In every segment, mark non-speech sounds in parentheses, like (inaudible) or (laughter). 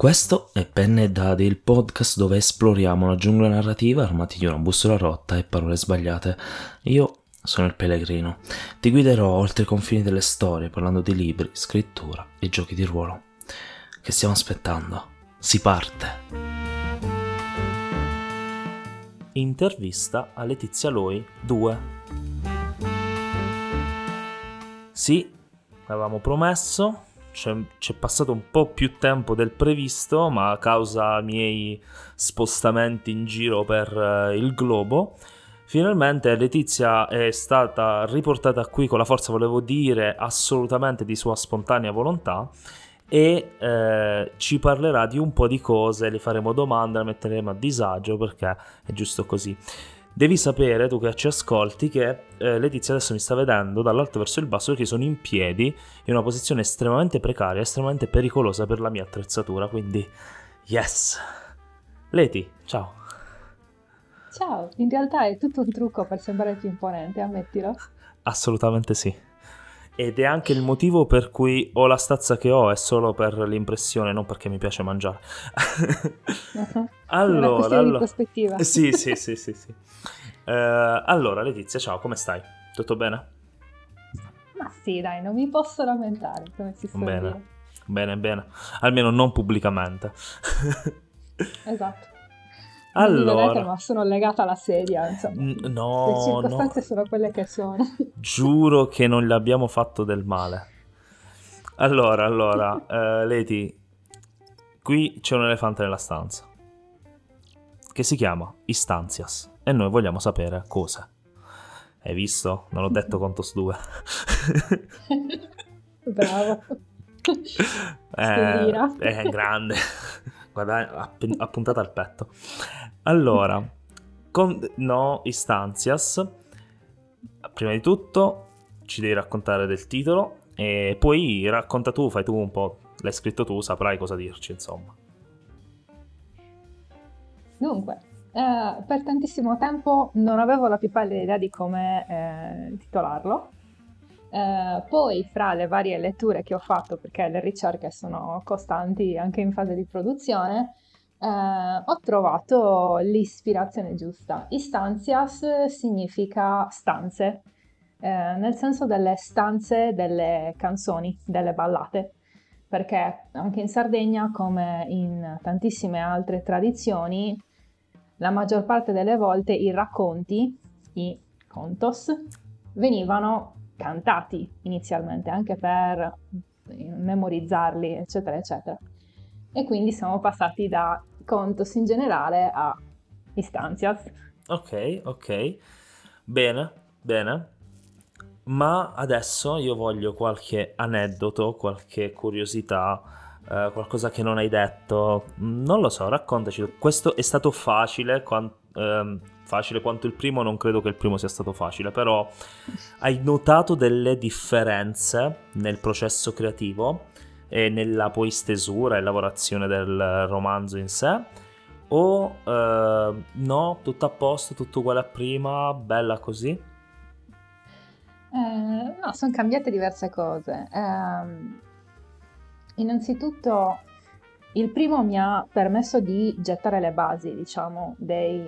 Questo è Penne e Dadi, il podcast dove esploriamo la giungla narrativa armati di una bussola rotta e parole sbagliate. Io sono il pellegrino. Ti guiderò oltre i confini delle storie parlando di libri, scrittura e giochi di ruolo. Che stiamo aspettando? Si parte! Intervista a Letizia Loi 2 Sì, avevamo promesso, c'è, c'è, passato un po' più tempo del previsto, ma a causa miei spostamenti in giro per uh, il globo, finalmente Letizia è stata riportata qui con la forza, volevo dire, assolutamente di sua spontanea volontà e eh, ci parlerà di un po' di cose, le faremo domande, la metteremo a disagio perché è giusto così. Devi sapere, tu che ci ascolti, che eh, Letizia adesso mi sta vedendo dall'alto verso il basso perché sono in piedi in una posizione estremamente precaria, estremamente pericolosa per la mia attrezzatura, quindi yes. Leti, ciao. Ciao, in realtà è tutto un trucco per sembrare più imponente, ammettilo. Assolutamente sì. Ed è anche il motivo per cui ho la stazza che ho, è solo per l'impressione, non perché mi piace mangiare. uh-huh. (laughs) allora, allora... di prospettiva. Sì, sì, sì, sì, sì. Uh, allora, Letizia, ciao, come stai? Tutto bene? Ma sì, dai, non mi posso lamentare, come si suol bene. dire. Bene, bene. Almeno non pubblicamente. (laughs) esatto. Allora, vedete, ma sono legata alla sedia. Insomma. N- no, le circostanze no. sono quelle che sono. (laughs) Giuro che non gli abbiamo fatto del male. Allora, allora, (laughs) uh, Leti, qui c'è un elefante nella stanza che si chiama Istanzias e noi vogliamo sapere cosa. Hai visto? Non ho detto (laughs) Contos 2. Bravo. Eh, è grande. Guarda, ha puntato al petto. Allora, con no istanzias, prima di tutto ci devi raccontare del titolo e poi racconta tu, fai tu un po', l'hai scritto tu, saprai cosa dirci, insomma. Dunque, eh, per tantissimo tempo non avevo la più pallida idea di come eh, titolarlo. Eh, poi, fra le varie letture che ho fatto, perché le ricerche sono costanti anche in fase di produzione, eh, ho trovato l'ispirazione giusta. Istanzias significa stanze, eh, nel senso delle stanze delle canzoni, delle ballate, perché anche in Sardegna, come in tantissime altre tradizioni, la maggior parte delle volte i racconti, i contos, venivano cantati inizialmente anche per memorizzarli, eccetera, eccetera. E quindi siamo passati da contos in generale a istanzias. Ok, ok. Bene, bene. Ma adesso io voglio qualche aneddoto, qualche curiosità, eh, qualcosa che non hai detto. Non lo so, raccontaci. Questo è stato facile, quant- ehm, facile quanto il primo, non credo che il primo sia stato facile, però hai notato delle differenze nel processo creativo e nella poi stesura e lavorazione del romanzo in sé? O eh, no, tutto a posto, tutto uguale a prima, bella così? Eh, no, sono cambiate diverse cose. Eh, innanzitutto, il primo mi ha permesso di gettare le basi, diciamo, dei,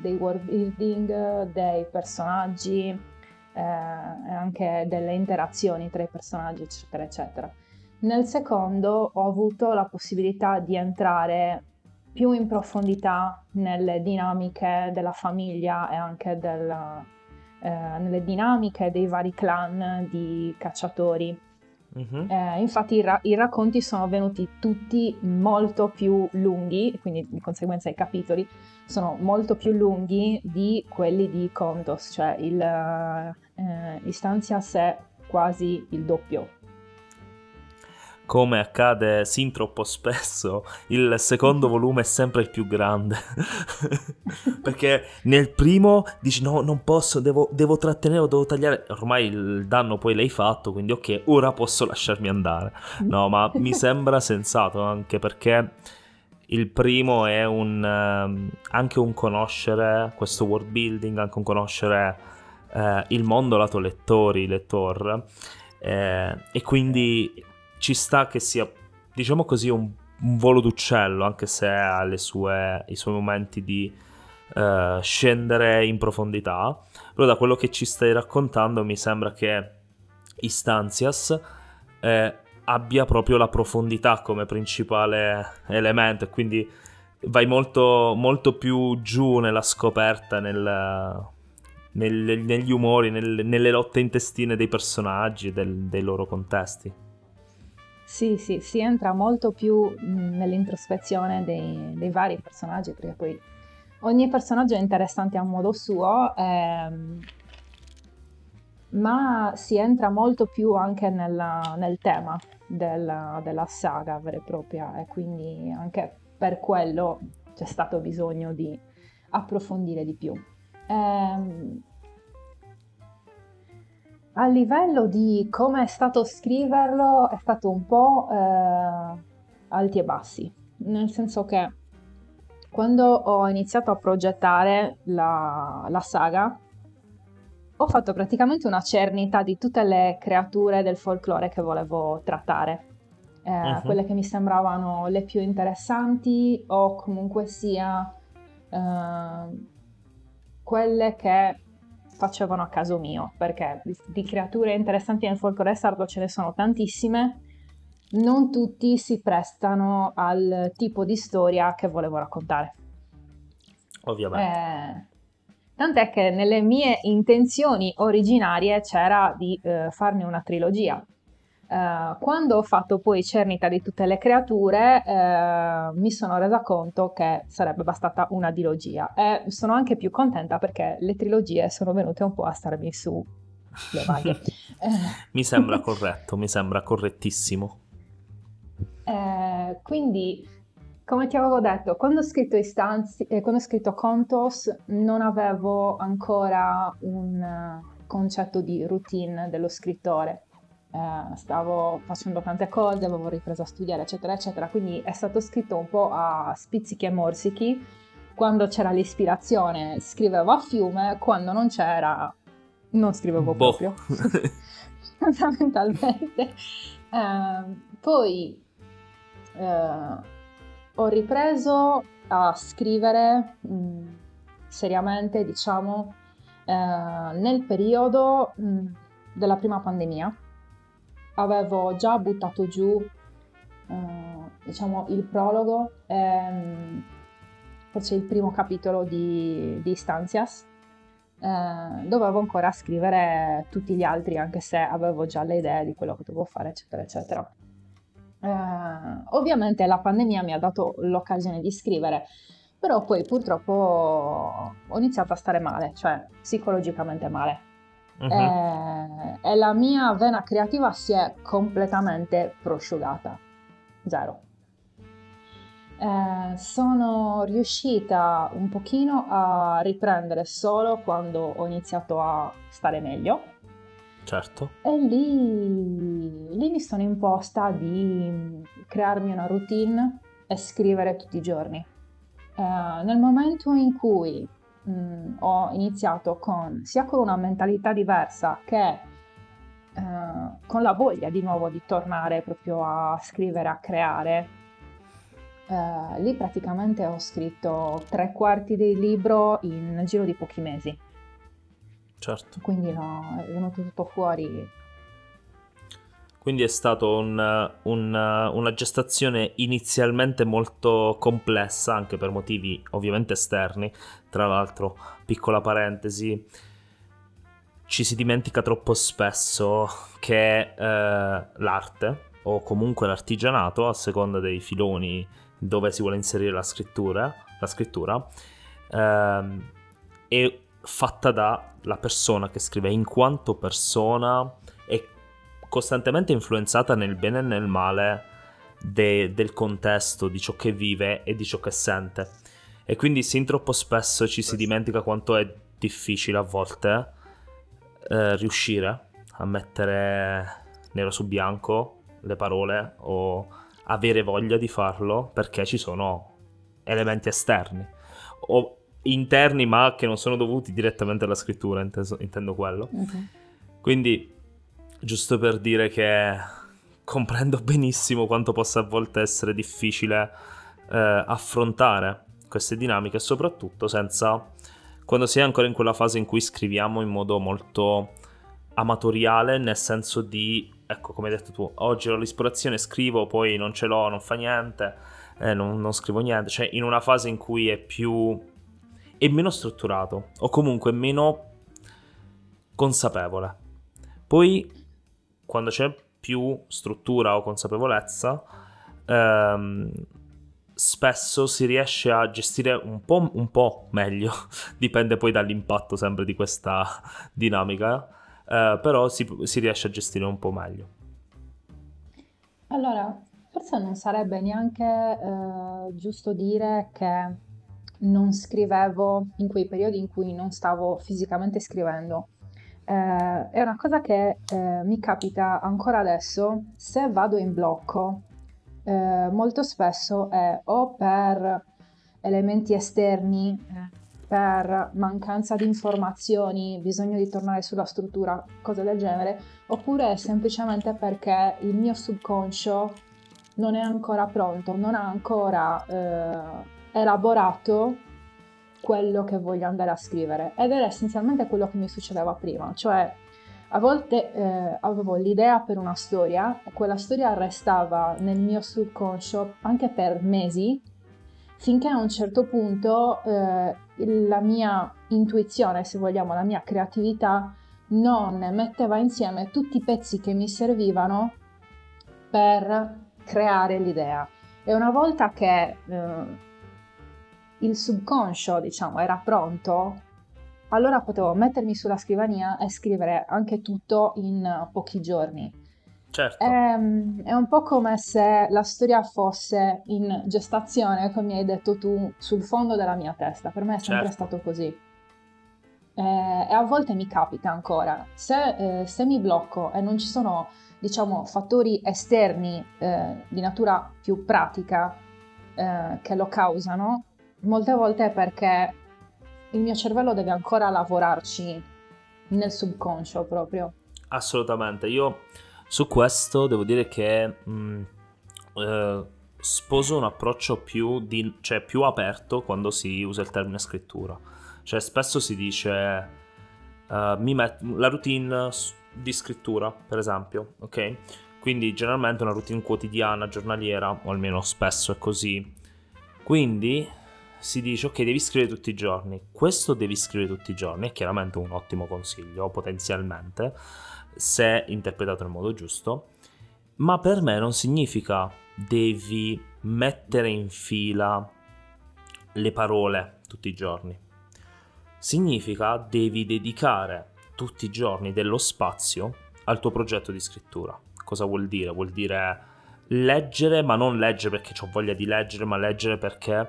dei world building, dei personaggi eh, e anche delle interazioni tra i personaggi, eccetera, eccetera. Nel secondo ho avuto la possibilità di entrare più in profondità nelle dinamiche della famiglia e anche della, eh, nelle dinamiche dei vari clan di cacciatori. Uh-huh. Eh, infatti i, ra- i, racconti sono venuti tutti molto più lunghi, quindi di conseguenza i capitoli sono molto più lunghi di quelli di Contos, cioè il, eh, istanzia sé quasi il doppio come accade sin troppo spesso, il secondo volume è sempre il più grande. (laughs) Perché nel primo dici no, non posso, devo, devo trattenere, devo tagliare. Ormai il danno poi l'hai fatto, quindi ok, ora posso lasciarmi andare. No, ma mi (laughs) sembra sensato anche perché il primo è un, um, anche un conoscere questo world building, anche un conoscere uh, il mondo lato lettori, lettor. Eh, e quindi ci sta che sia, diciamo così, un, un volo d'uccello, anche se ha sue, i suoi momenti di uh, scendere in profondità. Però da quello che ci stai raccontando mi sembra che Istanzias eh, abbia proprio la profondità come principale elemento quindi vai molto, molto più giù nella scoperta, nel, nel, negli umori, nel, nelle lotte intestine dei personaggi del, dei loro contesti. Sì, sì, si entra molto più nell'introspezione dei, dei, vari personaggi, perché poi ogni personaggio è interessante a modo suo, ehm, ma si entra molto più anche nella, nel tema della, della saga vera e propria e quindi anche per quello c'è stato bisogno di approfondire di più. Ehm, a livello di come è stato scriverlo è stato un po' eh, alti e bassi, nel senso che quando ho iniziato a progettare la, la saga ho fatto praticamente una cernita di tutte le creature del folklore che volevo trattare. Eh, uh-huh. Quelle che mi sembravano le più interessanti o comunque sia eh, quelle che facevano a caso mio, perché di creature interessanti nel folklore sardo ce ne sono tantissime, non tutti si prestano al tipo di storia che volevo raccontare. Ovviamente. Eh, tant'è che nelle mie intenzioni originarie c'era di eh, farne una trilogia, Uh, quando ho fatto poi cernita di tutte le creature, uh, mi sono resa conto che sarebbe bastata una dilogia e sono anche più contenta perché le trilogie sono venute un po' a starmi su le vaghe. (laughs) mi sembra (laughs) corretto, mi sembra correttissimo. Uh, quindi, come ti avevo detto, quando ho scritto istanzi, eh, quando ho scritto Contos, non avevo ancora un concetto di routine dello scrittore eh, stavo facendo tante cose, avevo ripreso a studiare, eccetera, eccetera, quindi è stato scritto un po' a spizzichi e morsichi. Quando c'era l'ispirazione scrivevo a fiume, quando non c'era non scrivevo boh. proprio. (laughs) Fondamentalmente. Eh, poi eh, ho ripreso a scrivere mh, mm, seriamente, diciamo, eh, nel periodo mh, mm, della prima pandemia avevo già buttato giù, eh, diciamo, il prologo, ehm, forse il primo capitolo di, di Stanzias. Eh, dovevo ancora scrivere tutti gli altri, anche se avevo già le idee di quello che dovevo fare, eccetera, eccetera. Eh, ovviamente la pandemia mi ha dato l'occasione di scrivere, però poi purtroppo ho iniziato a stare male, cioè psicologicamente male uh-huh. e, e la mia vena creativa si è completamente prosciugata. Zero. Eh, sono riuscita un pochino a riprendere solo quando ho iniziato a stare meglio. Certo. E lì, lì mi sono imposta di crearmi una routine e scrivere tutti i giorni. Eh, nel momento in cui mh, mm, ho iniziato con sia con una mentalità diversa che eh, con la voglia di nuovo di tornare proprio a scrivere, a creare. Eh, lì praticamente ho scritto tre quarti del libro in giro di pochi mesi. Certo. Quindi no, è venuto tutto fuori quindi è stata un, un, una gestazione inizialmente molto complessa, anche per motivi ovviamente esterni. Tra l'altro, piccola parentesi, ci si dimentica troppo spesso che eh, l'arte, o comunque l'artigianato, a seconda dei filoni dove si vuole inserire la scrittura, la scrittura eh, è fatta dalla persona che scrive, in quanto persona costantemente influenzata nel bene e nel male de- del contesto, di ciò che vive e di ciò che sente. E quindi sin troppo spesso ci si dimentica quanto è difficile a volte eh, riuscire a mettere nero su bianco le parole o avere voglia di farlo perché ci sono elementi esterni o interni ma che non sono dovuti direttamente alla scrittura, intendo quello. Okay. Quindi giusto per dire che comprendo benissimo quanto possa a volte essere difficile eh, affrontare queste dinamiche, soprattutto senza quando si è ancora in quella fase in cui scriviamo in modo molto amatoriale, nel senso di, ecco, come hai detto tu, oggi ho l'ispirazione, scrivo, poi non ce l'ho, non fa niente, eh, non, non scrivo niente, cioè in una fase in cui è più... è meno strutturato, o comunque meno consapevole. Poi, quando c'è più struttura o consapevolezza, ehm, spesso si riesce a gestire un po', un po', meglio, (laughs) dipende poi dall'impatto sempre di questa (laughs) dinamica, eh, però si, si, riesce a gestire un po' meglio. Allora, forse non sarebbe neanche eh, giusto dire che non scrivevo in quei periodi in cui non stavo fisicamente scrivendo. Eh, è una cosa che eh, mi capita ancora adesso se vado in blocco eh, molto spesso è o per elementi esterni, eh. per mancanza di informazioni, bisogno di tornare sulla struttura, cose del genere, oppure semplicemente perché il mio subconscio non è ancora pronto, non ha ancora eh, elaborato quello che voglio andare a scrivere ed era essenzialmente quello che mi succedeva prima, cioè a volte eh, avevo l'idea per una storia e quella storia restava nel mio subconscio anche per mesi, finché a un certo punto eh, la mia intuizione, se vogliamo, la mia creatività non metteva insieme tutti i pezzi che mi servivano per creare l'idea. E una volta che eh, il subconscio, diciamo, era pronto, allora potevo mettermi sulla scrivania e scrivere anche tutto in pochi giorni. Certo. È, ehm, è, un po' come se la storia fosse in gestazione, come hai detto tu, sul fondo della mia testa. Per me è sempre certo. stato così. E, eh, e, a volte mi capita ancora. Se, eh, se, mi blocco e non ci sono, diciamo, fattori esterni eh, di natura più pratica eh, che lo causano, molte volte è perché il mio cervello deve ancora lavorarci nel subconscio proprio. Assolutamente, io su questo devo dire che mh, mm, eh, sposo un approccio più, di, cioè, più, aperto quando si usa il termine scrittura. Cioè spesso si dice uh, met- la routine di scrittura, per esempio, ok? Quindi generalmente una routine quotidiana, giornaliera, o almeno spesso è così. Quindi si dice ok devi scrivere tutti i giorni, questo devi scrivere tutti i giorni, è chiaramente un ottimo consiglio potenzialmente se interpretato nel modo giusto, ma per me non significa devi mettere in fila le parole tutti i giorni, significa devi dedicare tutti i giorni dello spazio al tuo progetto di scrittura. Cosa vuol dire? Vuol dire leggere, ma non leggere perché ho voglia di leggere, ma leggere perché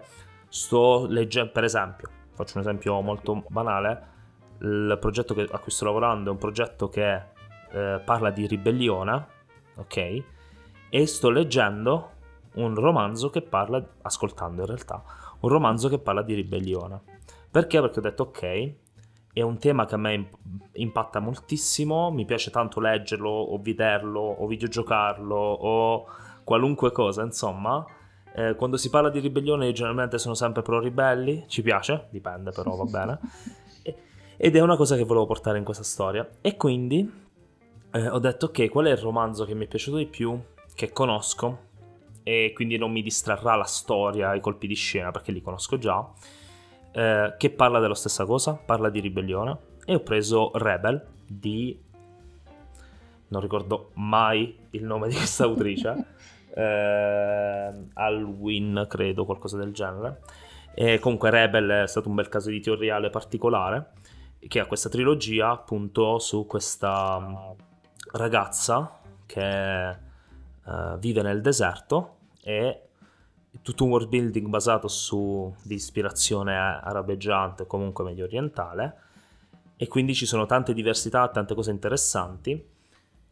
sto leggendo, per esempio, faccio un esempio molto banale, il progetto che, a cui sto lavorando è un progetto che eh, parla di ribellione, ok? E sto leggendo un romanzo che parla, ascoltando in realtà, un romanzo che parla di ribellione. Perché? Perché ho detto ok, è un tema che a me impatta moltissimo, mi piace tanto leggerlo o vederlo o videogiocarlo o qualunque cosa, insomma, eh, quando si parla di ribellione, io generalmente sono sempre pro ribelli. Ci piace, dipende, però va bene. (laughs) ed è una cosa che volevo portare in questa storia. E quindi eh, ho detto: ok, qual è il romanzo che mi è piaciuto di più, che conosco, e quindi non mi distrarrà la storia, i colpi di scena, perché li conosco già. Eh, che parla della stessa cosa, parla di ribellione. E ho preso Rebel di. Non ricordo mai il nome di questa autrice. (laughs) eh, Halloween, credo, qualcosa del genere. E comunque Rebel è stato un bel caso editoriale particolare che ha questa trilogia appunto su questa mm, ragazza che uh, vive nel deserto e tutto un world building basato su di ispirazione arabeggiante comunque medio orientale e quindi ci sono tante diversità, tante cose interessanti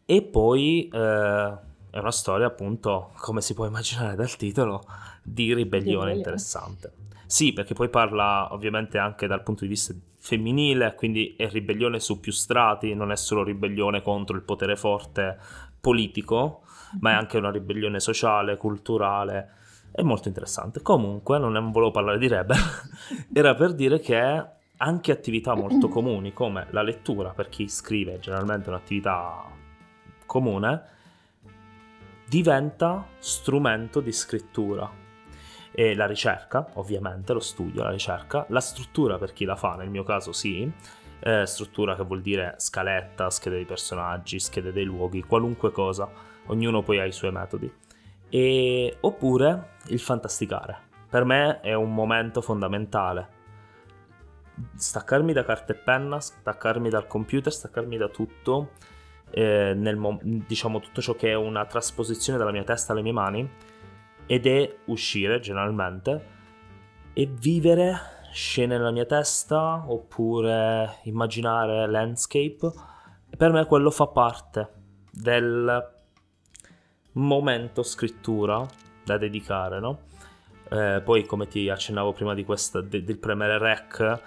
e poi eh, è una storia appunto, come si può immaginare dal titolo, di ribellione interessante. Sì, perché poi parla ovviamente anche dal punto di vista femminile, quindi è ribellione su più strati, non è solo ribellione contro il potere forte politico, ma è anche una ribellione sociale, culturale. È molto interessante. Comunque, non volevo parlare di Rebel, (laughs) era per dire che anche attività molto comuni come la lettura per chi scrive, generalmente un'attività comune, diventa strumento di scrittura. E la ricerca, ovviamente, lo studio, la ricerca, la struttura per chi la fa, nel mio caso sì, eh, struttura che vuol dire scaletta, schede dei personaggi, schede dei luoghi, qualunque cosa, ognuno poi ha i suoi metodi. E, oppure il fantasticare. Per me è un momento fondamentale staccarmi da carta e penna, staccarmi dal computer, staccarmi da tutto, eh, nel, diciamo tutto ciò che è una trasposizione dalla mia testa alle mie mani, ed è uscire generalmente e vivere scene nella mia testa oppure immaginare landscape. Per me quello fa parte del momento scrittura da dedicare, no? Eh, poi come ti accennavo prima di questa, de, del premere rec,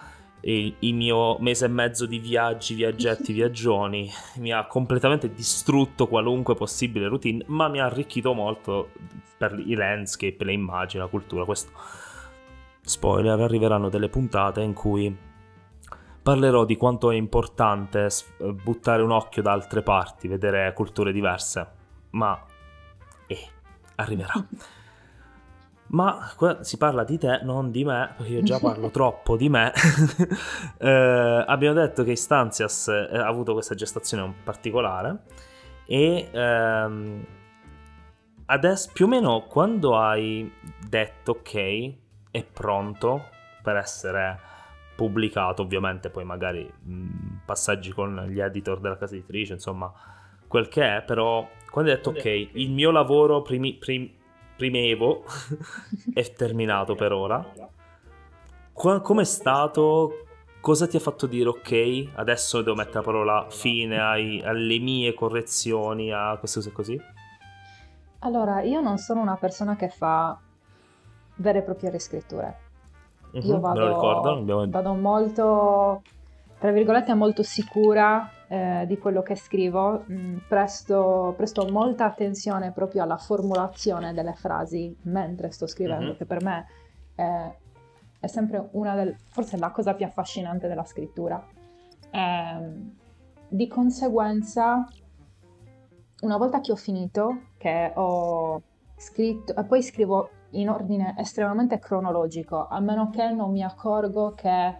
il, il, mio mese e mezzo di viaggi, viaggetti, (laughs) viaggioni mi ha completamente distrutto qualunque possibile routine, ma mi ha arricchito molto per i landscape, le immagini, la cultura. Questo spoiler, arriveranno delle puntate in cui parlerò di quanto è importante buttare un occhio da altre parti, vedere culture diverse, ma eh, arriverà. (laughs) Ma si parla di te, non di me, perché io già parlo (laughs) troppo di me. (laughs) eh, abbiamo detto che Instanzias eh, ha avuto questa gestazione particolare e ehm, adesso più o meno quando hai detto ok, è pronto per essere pubblicato, ovviamente poi magari mh, passaggi con gli editor della casa editrice, insomma, quel che è, però quando hai detto ok, il mio lavoro primi, prim, primevo (laughs) è terminato per ora. Come è stato? Cosa ti ha fatto dire ok, adesso devo mettere la parola fine ai, alle mie correzioni, a queste cose così? Allora, io non sono una persona che fa vere e proprie riscritture. Uh-huh, io vado, ricordo, abbiamo... vado molto, tra virgolette, molto sicura eh, di quello che scrivo, mm, presto, presto, molta attenzione proprio alla formulazione delle frasi mentre sto scrivendo, mm-hmm. che per me è, è sempre una delle, forse la cosa più affascinante della scrittura. Eh, di conseguenza, una volta che ho finito, che ho scritto, e poi scrivo in ordine estremamente cronologico, a meno che non mi accorgo che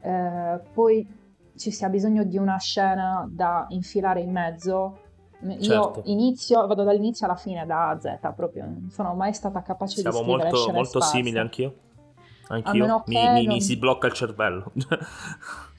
eh, poi ci sia bisogno di una scena da infilare in mezzo. Io certo. inizio, vado dall'inizio alla fine, da A a Z, proprio non sono mai stata capace Siamo di scrivere molto, molto simili anch'io. Anch'io, mi, mi, mi si blocca il cervello. (laughs)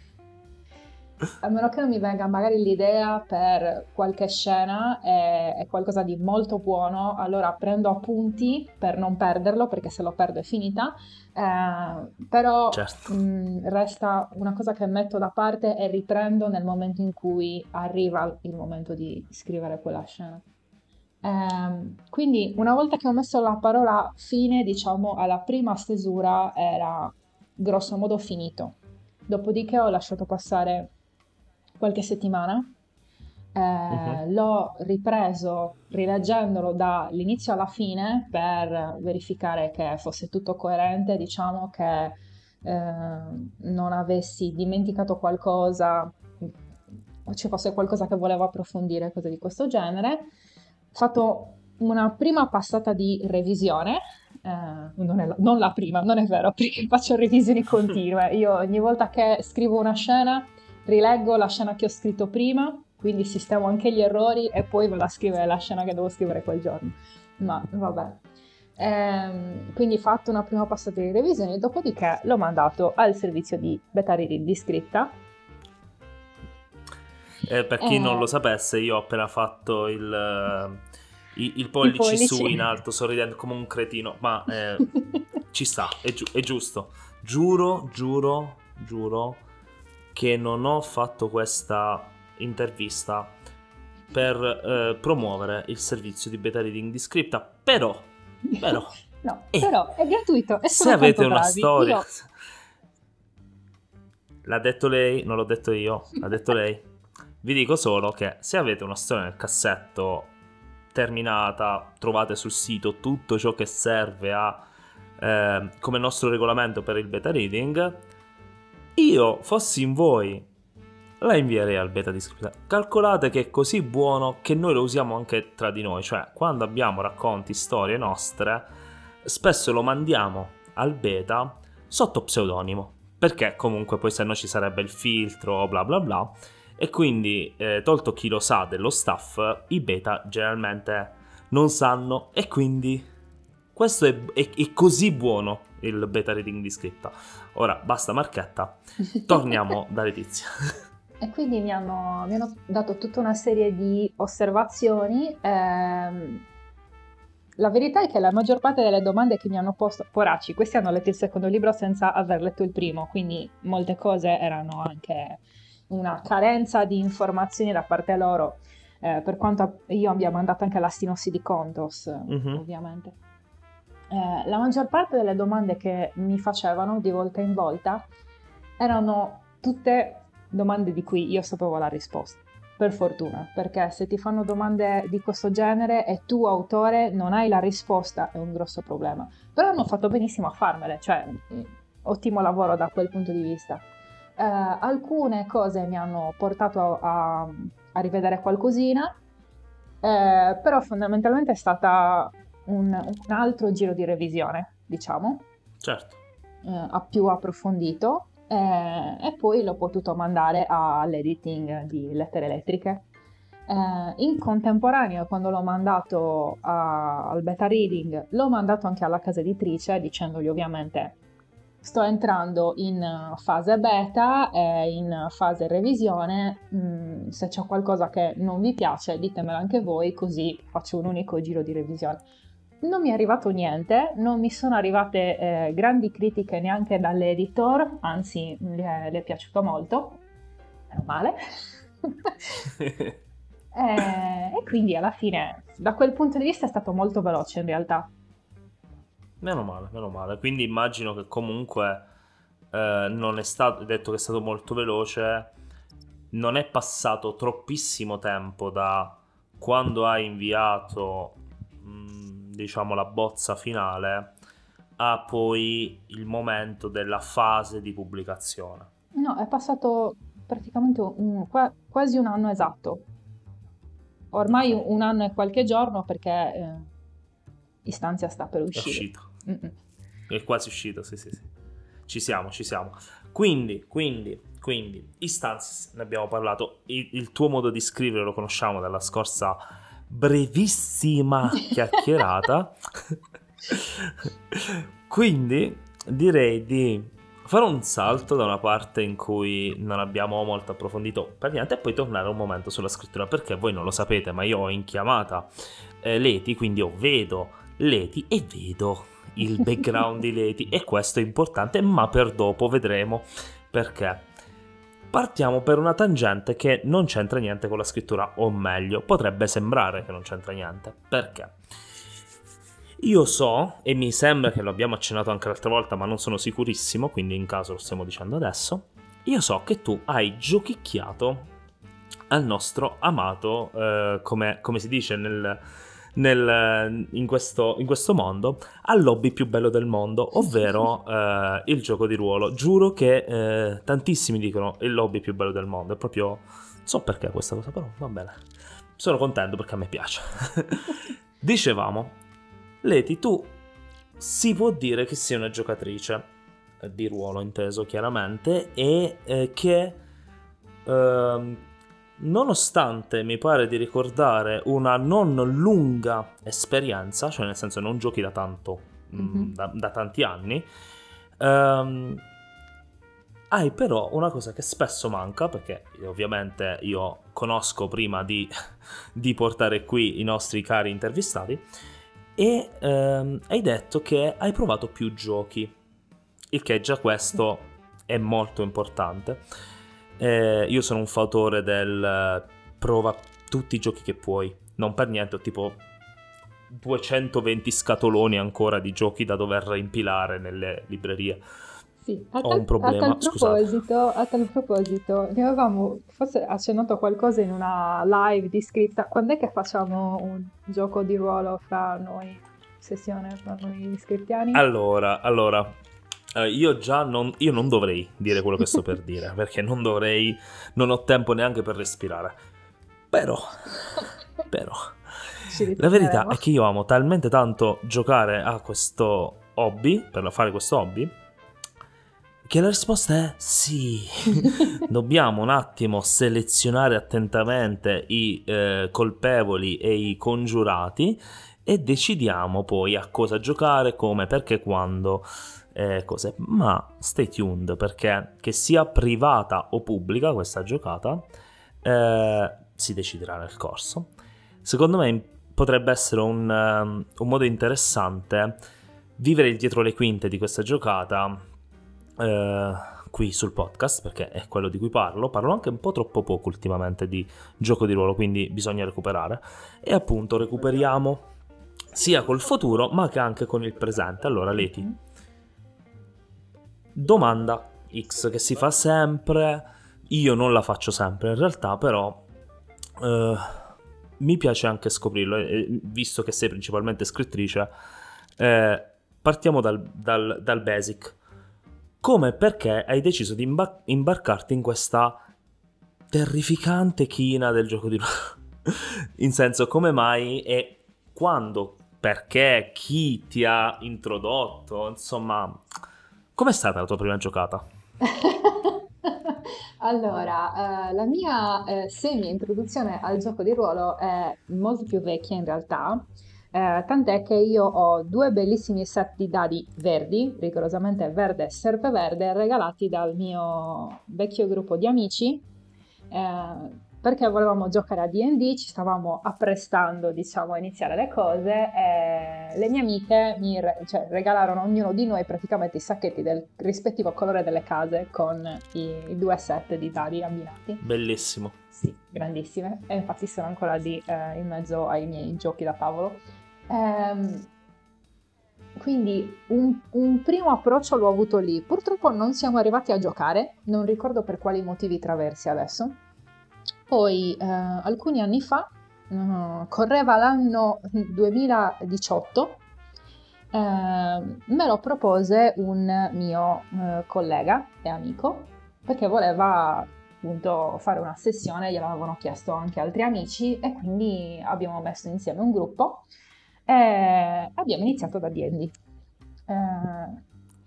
a meno che non mi venga magari l'idea per qualche scena è, è, qualcosa di molto buono, allora prendo appunti per non perderlo, perché se lo perdo è finita, eh, però certo. mh, resta una cosa che metto da parte e riprendo nel momento in cui arriva il momento di scrivere quella scena. Eh, quindi una volta che ho messo la parola fine, diciamo alla prima stesura era grosso modo finito. Dopodiché ho lasciato passare qualche settimana. Eh, uh-huh. L'ho ripreso rileggendolo dall'inizio alla fine per verificare che fosse tutto coerente, diciamo che eh, non avessi dimenticato qualcosa o ci fosse qualcosa che volevo approfondire, cose di questo genere. Ho fatto una prima passata di revisione, eh, non, la, non, la, prima, non è vero, perché (laughs) faccio revisioni continue. Io ogni volta che scrivo una scena rileggo la scena che ho scritto prima, quindi sistemo anche gli errori e poi vado a scrivere la scena che devo scrivere quel giorno. Ma vabbè. Ehm, quindi fatto una prima passata di revisione, dopodiché l'ho mandato al servizio di beta reading di scritta. Eh, per chi eh, non lo sapesse, io ho appena fatto il, uh, il, il pollice, pollice, su in alto, sorridendo come un cretino, ma eh, (laughs) ci sta, è, gi- è giusto. Giuro, giuro, giuro che non ho fatto questa intervista per eh, promuovere il servizio di beta reading di Scripta, però, però, (laughs) no, eh, però è gratuito. E se avete una bravi. storia, Io... (laughs) l'ha detto lei, non l'ho detto io, l'ha detto lei. Vi dico solo che se avete una storia nel cassetto terminata, trovate sul sito tutto ciò che serve a, eh, come nostro regolamento per il beta reading. Io, fossi in voi, la invierei al beta descriptor. Calcolate che è così buono che noi lo usiamo anche tra di noi, cioè quando abbiamo racconti, storie nostre, spesso lo mandiamo al beta sotto pseudonimo, perché comunque poi se no ci sarebbe il filtro, bla bla bla, e quindi eh, tolto chi lo sa dello staff, i beta generalmente non sanno e quindi questo è, è, è così buono il beta reading di scritta. Ora basta marchetta, (laughs) torniamo da Letizia. E quindi mi hanno, mi hanno, dato tutta una serie di osservazioni. Ehm, la verità è che la maggior parte delle domande che mi hanno posto, poracci, questi hanno letto il secondo libro senza aver letto il primo, quindi molte cose erano anche una carenza di informazioni da parte loro, eh, per quanto io abbia mandato anche la sinossi di Contos, mm-hmm. ovviamente. Eh, la maggior parte delle domande che mi facevano di volta in volta erano tutte domande di cui io sapevo la risposta. Per fortuna, perché se ti fanno domande di questo genere e tu, autore, non hai la risposta, è un grosso problema. Però hanno fatto benissimo a farmele, cioè ottimo lavoro da quel punto di vista. Eh, alcune cose mi hanno portato a, a rivedere qualcosina, eh, però fondamentalmente è stata un, un, altro giro di revisione, diciamo. Certo. Eh, a più approfondito eh, e poi l'ho potuto mandare all'editing di lettere elettriche. Eh, in contemporanea, quando l'ho mandato a, al beta reading, l'ho mandato anche alla casa editrice dicendogli ovviamente sto entrando in fase beta e in fase revisione, mm, se c'è qualcosa che non vi piace ditemelo anche voi così faccio un unico giro di revisione. Non mi è arrivato niente, non mi sono arrivate eh, grandi critiche neanche dall'editor, anzi le è, le è piaciuto molto, meno male. e, (laughs) eh, e quindi alla fine, da quel punto di vista è stato molto veloce in realtà. Meno male, meno male. Quindi immagino che comunque eh, non è stato detto che è stato molto veloce. Non è passato troppissimo tempo da quando hai inviato diciamo, la bozza finale a poi il momento della fase di pubblicazione. No, è passato praticamente un, quasi un anno esatto. Ormai un anno e qualche giorno perché eh, Istanzia sta per uscire. È uscito. Mm-mm. È quasi uscito, sì, sì, sì. Ci siamo, ci siamo. Quindi, quindi, quindi, Istanzia, ne abbiamo parlato. Il, il tuo modo di scrivere lo conosciamo dalla scorsa brevissima (laughs) chiacchierata. Quindi direi di fare un salto da una parte in cui non abbiamo molto approfondito per niente e poi tornare un momento sulla scrittura perché voi non lo sapete ma io ho in chiamata eh, Leti quindi io vedo Leti e vedo il background di Leti e questo è importante ma per dopo vedremo perché partiamo per una tangente che non c'entra niente con la scrittura, o meglio, potrebbe sembrare che non c'entra niente. Perché? Io so, e mi sembra che lo abbiamo accennato anche l'altra volta, ma non sono sicurissimo, quindi in caso lo stiamo dicendo adesso. Io so che tu hai giochicchiato al nostro amato, eh, come, come si dice nel, nel, in, questo, in, questo, mondo al lobby più bello del mondo, ovvero (laughs) eh, il gioco di ruolo. Giuro che eh, tantissimi dicono il lobby più bello del mondo, è proprio... so perché questa cosa, però va bene. Sono contento perché a me piace. (laughs) Dicevamo, Leti, tu si può dire che sei una giocatrice eh, di ruolo inteso chiaramente e eh, che ehm, nonostante mi pare di ricordare una non lunga esperienza, cioè nel senso non giochi da tanto, mm-hmm. da, da, tanti anni, ehm, hai però una cosa che spesso manca, perché ovviamente io conosco prima di, (laughs) di portare qui i nostri cari intervistati, e ehm, hai detto che hai provato più giochi, il che già questo è molto importante. Eh, io sono un fautore del eh, prova tutti i giochi che puoi. Non per niente, ho tipo 220 scatoloni ancora di giochi da dover impilare nelle librerie. Sì, a, tal, problema, a, tal proposito, a tal proposito, ne avevamo forse accennato qualcosa in una live di scritta. Quando è che facciamo un gioco di ruolo fra noi, sessione fra noi scriptiani? Allora, allora, eh, io già non, io non dovrei dire quello che sto per dire, (laughs) perché non dovrei, non ho tempo neanche per respirare. Però, (laughs) però, la verità è che io amo talmente tanto giocare a questo hobby, per fare questo hobby, che la risposta è sì. (laughs) Dobbiamo un attimo selezionare attentamente i eh, colpevoli e i congiurati e decidiamo poi a cosa giocare, come, perché, quando, eh, cose. Ma stay tuned perché che sia privata o pubblica questa giocata eh, si deciderà nel corso. Secondo me potrebbe essere un, um, un modo interessante vivere dietro le quinte di questa giocata eh, qui sul podcast, perché è quello di cui parlo. Parlo anche un po' troppo poco ultimamente di gioco di ruolo, quindi bisogna recuperare. E appunto recuperiamo sia col futuro, ma che anche con il presente. Allora, Leti, domanda X che si fa sempre. Io non la faccio sempre in realtà, però eh, mi piace anche scoprirlo, eh, visto che sei principalmente scrittrice. Eh, partiamo dal, dal, dal basic come e perché hai deciso di imbar- imbarcarti in questa terrificante china del gioco di ruolo. (laughs) in senso, come mai e quando, perché, chi ti ha introdotto, insomma, com'è stata la tua prima giocata? (laughs) allora, eh, la mia eh, semi-introduzione al gioco di ruolo è molto più vecchia in realtà. Eh, tant'è che io ho due bellissimi set di dadi verdi, rigorosamente verde e serpeverde, regalati dal mio vecchio gruppo di amici, eh, perché volevamo giocare a D&D, ci stavamo apprestando, diciamo, a iniziare le cose e le mie amiche mi re- cioè, regalarono ognuno di noi praticamente i sacchetti del rispettivo colore delle case con i, i due set di dadi abbinati. Bellissimo. Sì, grandissime. E infatti sono ancora lì eh, in mezzo ai miei giochi da tavolo. Ehm, quindi un, un, primo approccio l'ho avuto lì. Purtroppo non siamo arrivati a giocare, non ricordo per quali motivi traversi adesso. Poi eh, alcuni anni fa, uh, correva l'anno 2018, eh, me lo propose un mio eh, collega e amico perché voleva appunto fare una sessione, gliel'avevano chiesto anche altri amici e quindi abbiamo messo insieme un gruppo e abbiamo iniziato da D&D. Eh,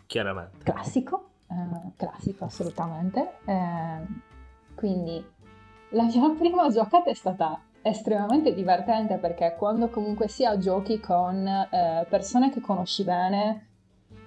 Chiaramente. Classico, eh, classico assolutamente. Eh, quindi la mia (laughs) prima giocata è stata estremamente divertente perché quando comunque sia giochi con eh, persone che conosci bene,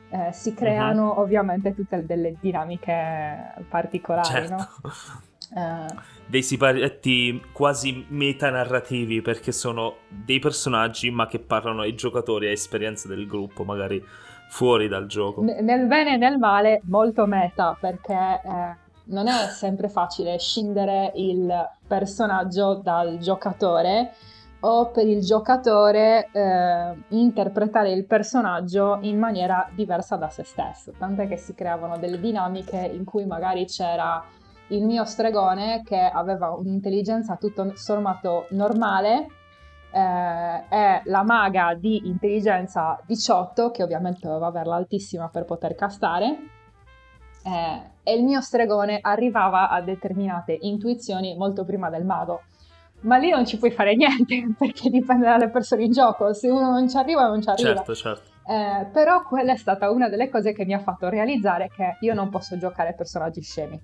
eh, si creano uh-huh. ovviamente tutte delle dinamiche particolari, certo. no? (laughs) Uh, dei siparetti quasi metanarrativi perché sono dei personaggi ma che parlano ai giocatori, a esperienze del gruppo, magari fuori dal gioco. N- nel bene e nel male molto meta perché eh, non è sempre facile scindere il personaggio dal giocatore o per il giocatore eh, interpretare il personaggio in maniera diversa da se stesso, tant'è che si creavano delle dinamiche in cui magari c'era il mio stregone che aveva un'intelligenza tutto sommato normale eh, e la maga di intelligenza 18 che ovviamente doveva averla altissima per poter castare eh, e il mio stregone arrivava a determinate intuizioni molto prima del mago. Ma lì non ci puoi fare niente (laughs) perché dipende dalle persone in gioco. Se uno non ci arriva non ci arriva. Certo certo. Eh, però quella è stata una delle cose che mi ha fatto realizzare che io non posso giocare personaggi scemi.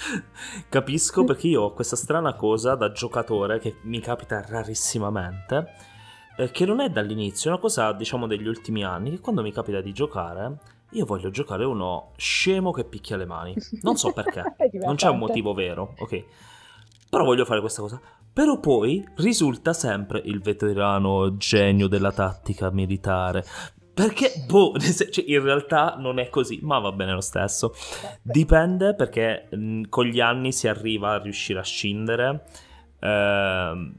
(laughs) Capisco perché io ho questa strana cosa da giocatore che mi capita rarissimamente, eh, che non è dall'inizio, è una cosa diciamo degli ultimi anni, che quando mi capita di giocare, io voglio giocare uno scemo che picchia le mani. Non so perché, (laughs) non c'è un motivo vero, ok? Però voglio fare questa cosa. Però poi risulta sempre il veterano genio della tattica militare. Perché, boh, (laughs) cioè, in realtà non è così, ma va bene lo stesso. Dipende perché mh, con gli anni si arriva a riuscire a scindere, eh,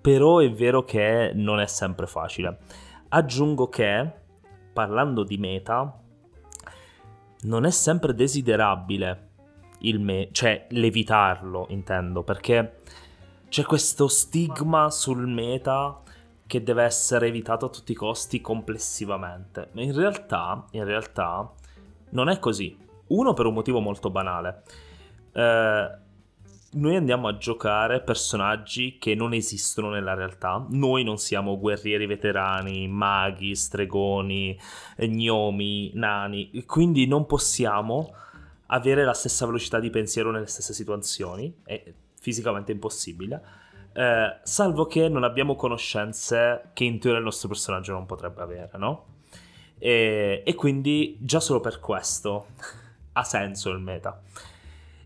però è vero che non è sempre facile. Aggiungo che parlando di meta, non è sempre desiderabile il me- cioè l'evitarlo, intendo, perché c'è questo stigma sul meta che deve essere evitato a tutti i costi complessivamente. Ma in realtà, in realtà non è così. Uno per un motivo molto banale. Eh, noi andiamo a giocare personaggi che non esistono nella realtà. Noi non siamo guerrieri veterani, maghi, stregoni, gnomi, nani, quindi non possiamo avere la stessa velocità di pensiero nelle stesse situazioni, è fisicamente impossibile. Eh, salvo che non abbiamo conoscenze che in teoria il nostro personaggio non potrebbe avere, no? E, e quindi già solo per questo (laughs) ha senso il meta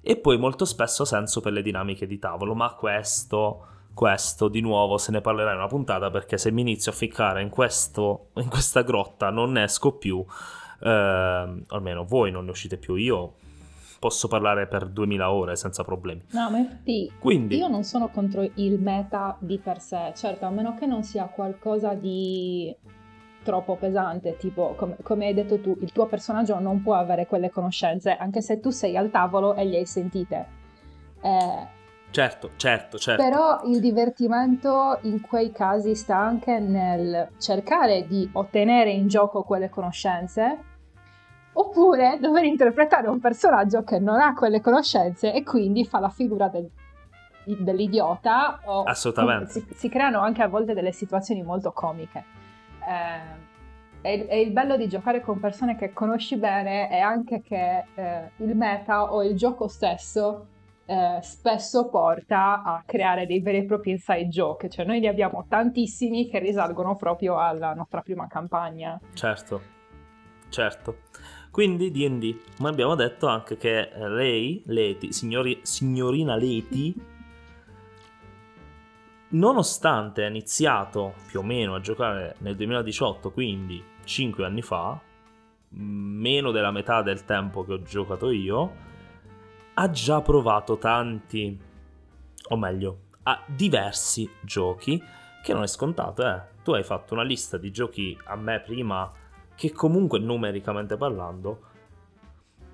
e poi molto spesso senso per le dinamiche di tavolo, ma questo, questo di nuovo se ne parlerà in una puntata perché se mi inizio a ficcare in, questo, in questa grotta non ne esco più, eh, almeno voi non ne uscite più, io posso parlare per 2000 ore senza problemi. No, ma infatti Quindi, io non sono contro il meta di per sé, certo, a meno che non sia qualcosa di troppo pesante, tipo com- come hai detto tu, il tuo personaggio non può avere quelle conoscenze, anche se tu sei al tavolo e le hai sentite. Eh, certo, certo, certo. Però il divertimento in quei casi sta anche nel cercare di ottenere in gioco quelle conoscenze oppure dover interpretare un personaggio che non ha quelle conoscenze e quindi fa la figura del, dell'idiota. O, Assolutamente. Si, si, creano anche a volte delle situazioni molto comiche eh, è, il bello di giocare con persone che conosci bene è anche che eh, il meta o il gioco stesso eh, spesso porta a creare dei veri e propri inside joke, cioè noi ne abbiamo tantissimi che risalgono proprio alla nostra prima campagna. Certo, certo. Quindi D&D, ma abbiamo detto anche che lei, Leti, signori, signorina Leti, nonostante ha iniziato più o meno a giocare nel 2018, quindi 5 anni fa, meno della metà del tempo che ho giocato io, ha già provato tanti, o meglio, ha diversi giochi che non è scontato, eh. Tu hai fatto una lista di giochi a me prima che comunque numericamente parlando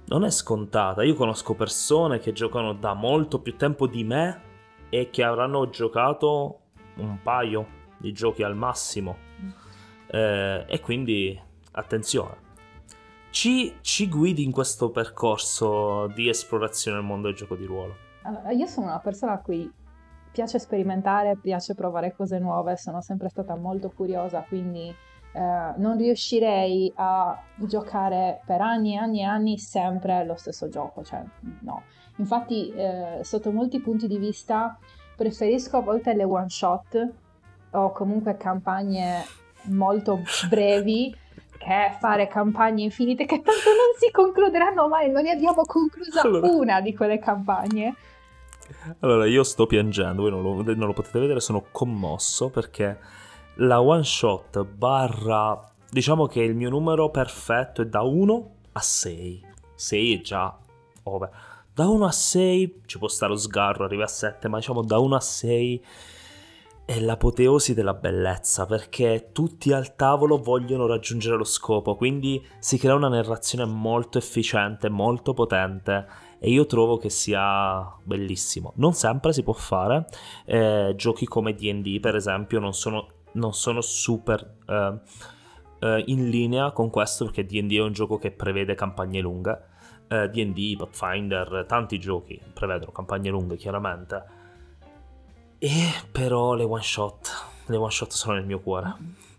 non è scontata. Io conosco persone che giocano da molto più tempo di me e che avranno giocato un paio di giochi al massimo. Eh, e quindi attenzione. Ci, ci, guidi in questo percorso di esplorazione nel mondo del gioco di ruolo? Allora, io sono una persona a cui piace sperimentare, piace provare cose nuove, sono sempre stata molto curiosa, quindi eh, non riuscirei a giocare per anni e anni e anni sempre lo stesso gioco, cioè no. Infatti, eh, sotto molti punti di vista, preferisco a volte le one shot o comunque campagne molto brevi che fare campagne infinite che tanto non si concluderanno mai. Non ne abbiamo conclusa allora... una di quelle campagne. Allora, io sto piangendo, voi non lo, non lo potete vedere, sono commosso perché la one shot barra... Diciamo che il mio numero perfetto è da 1 a 6. 6 è già over da 1 a 6 ci può stare lo sgarro, arriva a 7, ma diciamo da 1 a 6 è l'apoteosi della bellezza perché tutti al tavolo vogliono raggiungere lo scopo, quindi si crea una narrazione molto efficiente, molto potente e io trovo che sia bellissimo. Non sempre si può fare, eh, giochi come DD per esempio non sono, non sono super eh, eh, in linea con questo perché DD è un gioco che prevede campagne lunghe eh, DD, Pathfinder, tanti giochi prevedono campagne lunghe chiaramente. E però le one shot, le one shot sono nel mio cuore.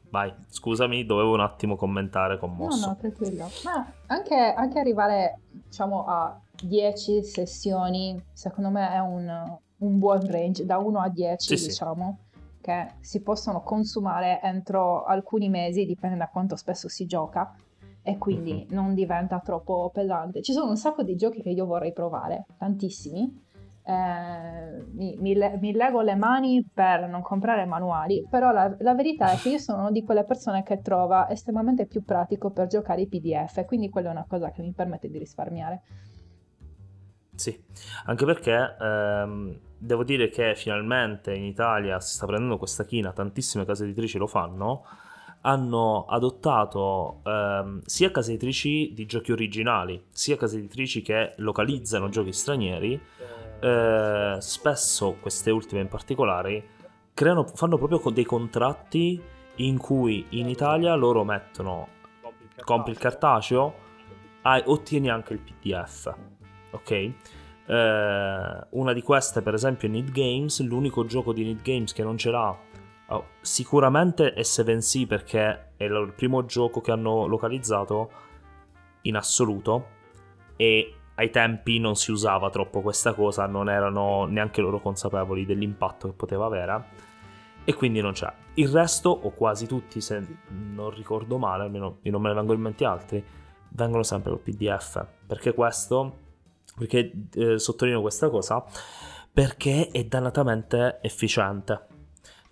Vai, scusami, dovevo un attimo commentare commosso. No, no, tranquillo. Ma anche, anche arrivare, diciamo, a 10 sessioni, secondo me è un, un buon range, da 1 a 10, sì, diciamo, sì. che si possono consumare entro alcuni mesi, dipende da quanto spesso si gioca e quindi mm-hmm. non diventa troppo pesante. Ci sono un sacco di giochi che io vorrei provare, tantissimi. Eh, mi, mi, mi, leggo le mani per non comprare manuali, però la, la, verità è che io sono di quelle persone che trova estremamente più pratico per giocare i PDF, quindi quella è una cosa che mi permette di risparmiare. Sì, anche perché ehm, devo dire che finalmente in Italia si sta prendendo questa china, tantissime case editrici lo fanno hanno adottato ehm, sia case editrici di giochi originali, sia case editrici che localizzano giochi stranieri, eh, spesso queste ultime in particolare creano, fanno proprio dei contratti in cui in Italia loro mettono compri il cartaceo, hai, ottieni anche il PDF, ok? Eh, una di queste per esempio è Need Games, l'unico gioco di Need Games che non ce l'ha Oh, sicuramente è Seven Sea perché è il primo gioco che hanno localizzato in assoluto e ai tempi non si usava troppo questa cosa, non erano neanche loro consapevoli dell'impatto che poteva avere e quindi non c'è. Il resto, o quasi tutti, se non ricordo male, almeno non me ne vengono in mente altri, vengono sempre col PDF. Perché questo, perché eh, sottolineo questa cosa, perché è dannatamente efficiente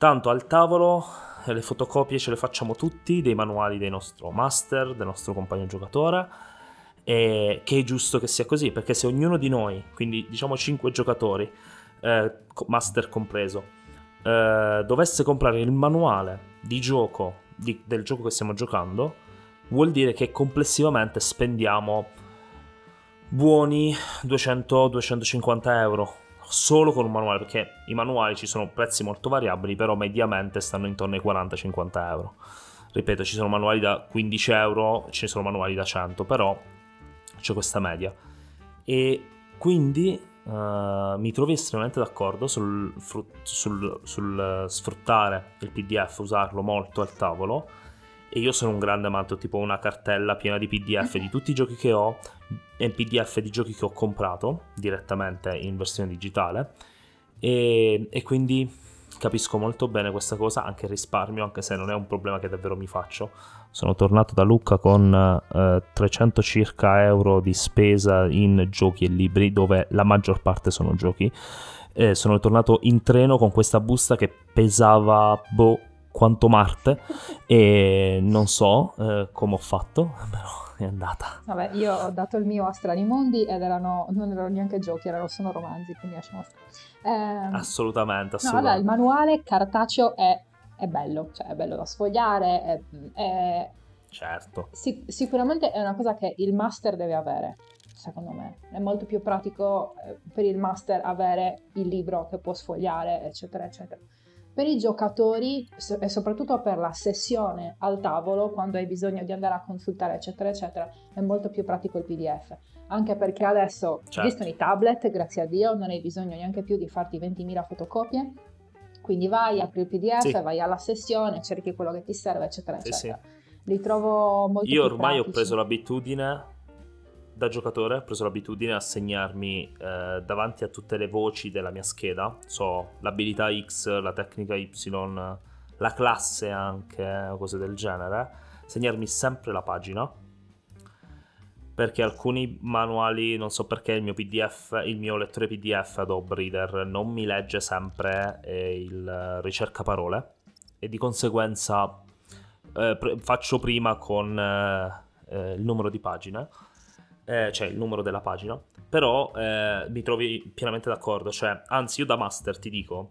Tanto al tavolo le fotocopie ce le facciamo tutti dei manuali del nostro master, del nostro compagno giocatore, e che è giusto che sia così, perché se ognuno di noi, quindi diciamo 5 giocatori, eh, master compreso, eh, dovesse comprare il manuale di gioco di, del gioco che stiamo giocando, vuol dire che complessivamente spendiamo buoni 200-250 euro solo con un manuale, perché i manuali ci sono prezzi molto variabili, però mediamente stanno intorno ai 40-50 euro. Ripeto, ci sono manuali da 15 euro, ci sono manuali da 100, però c'è questa media. E quindi uh, mi trovi estremamente d'accordo sul, sul, sul sfruttare il PDF, usarlo molto al tavolo e io sono un grande amante, ho tipo una cartella piena di PDF di tutti i giochi che ho e PDF di giochi che ho comprato direttamente in versione digitale e, e quindi capisco molto bene questa cosa, anche il risparmio, anche se non è un problema che davvero mi faccio. Sono tornato da Lucca con eh, 300 circa euro di spesa in giochi e libri, dove la maggior parte sono giochi. Eh, sono tornato in treno con questa busta che pesava boh quanto Marte e non so eh, come ho fatto, (laughs) però è andata. Vabbè, io ho dato il mio a Strani Mondi ed erano, non erano neanche giochi, erano solo romanzi, quindi lasciamo stare. Eh, assolutamente, assolutamente. No, allora, il manuale cartaceo è, è, bello, cioè è bello da sfogliare, è, è... Certo. Sic- sicuramente è una cosa che il master deve avere, secondo me. È molto più pratico eh, per il master avere il libro che può sfogliare, eccetera, eccetera. Per i giocatori e soprattutto per la sessione al tavolo, quando hai bisogno di andare a consultare, eccetera, eccetera, è molto più pratico il PDF. Anche perché adesso certo. esistono i tablet, grazie a Dio, non hai bisogno neanche più di farti 20.000 fotocopie. Quindi vai, apri il PDF, sì. vai alla sessione, cerchi quello che ti serve, eccetera, sì, eccetera. Sì. Li trovo molto Io ormai pratici. ho preso l'abitudine da giocatore ho preso l'abitudine a segnarmi eh, davanti a tutte le voci della mia scheda, so l'abilità X, la tecnica Y, la classe anche, cose del genere, segnarmi sempre la pagina. Perché alcuni manuali, non so perché il mio PDF, il mio lettore PDF Adobe Reader non mi legge sempre eh, il ricerca parole e di conseguenza eh, pre- faccio prima con eh, eh il numero di pagine eh, cioè il numero della pagina, però eh, mi trovi pienamente d'accordo, cioè, anzi io da master ti dico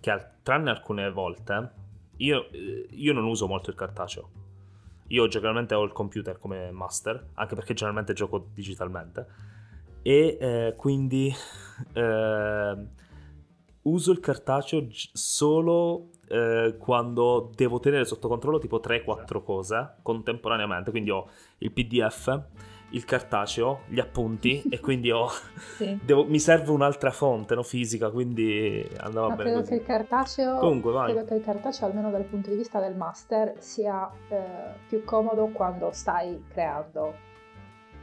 che al, tranne alcune volte io, eh, io, non uso molto il cartaceo. Io generalmente ho il computer come master, anche perché generalmente gioco digitalmente, e eh, quindi (laughs) eh, uso il cartaceo solo eh, quando devo tenere sotto controllo tipo 3-4 cose contemporaneamente, quindi ho il PDF il cartaceo, gli appunti (laughs) e quindi ho, sì. (laughs) devo, mi serve un'altra fonte no, fisica, quindi andava Ma bene. Credo così. che, il cartaceo, Comunque, credo che il cartaceo, almeno dal punto di vista del master, sia eh, più comodo quando stai creando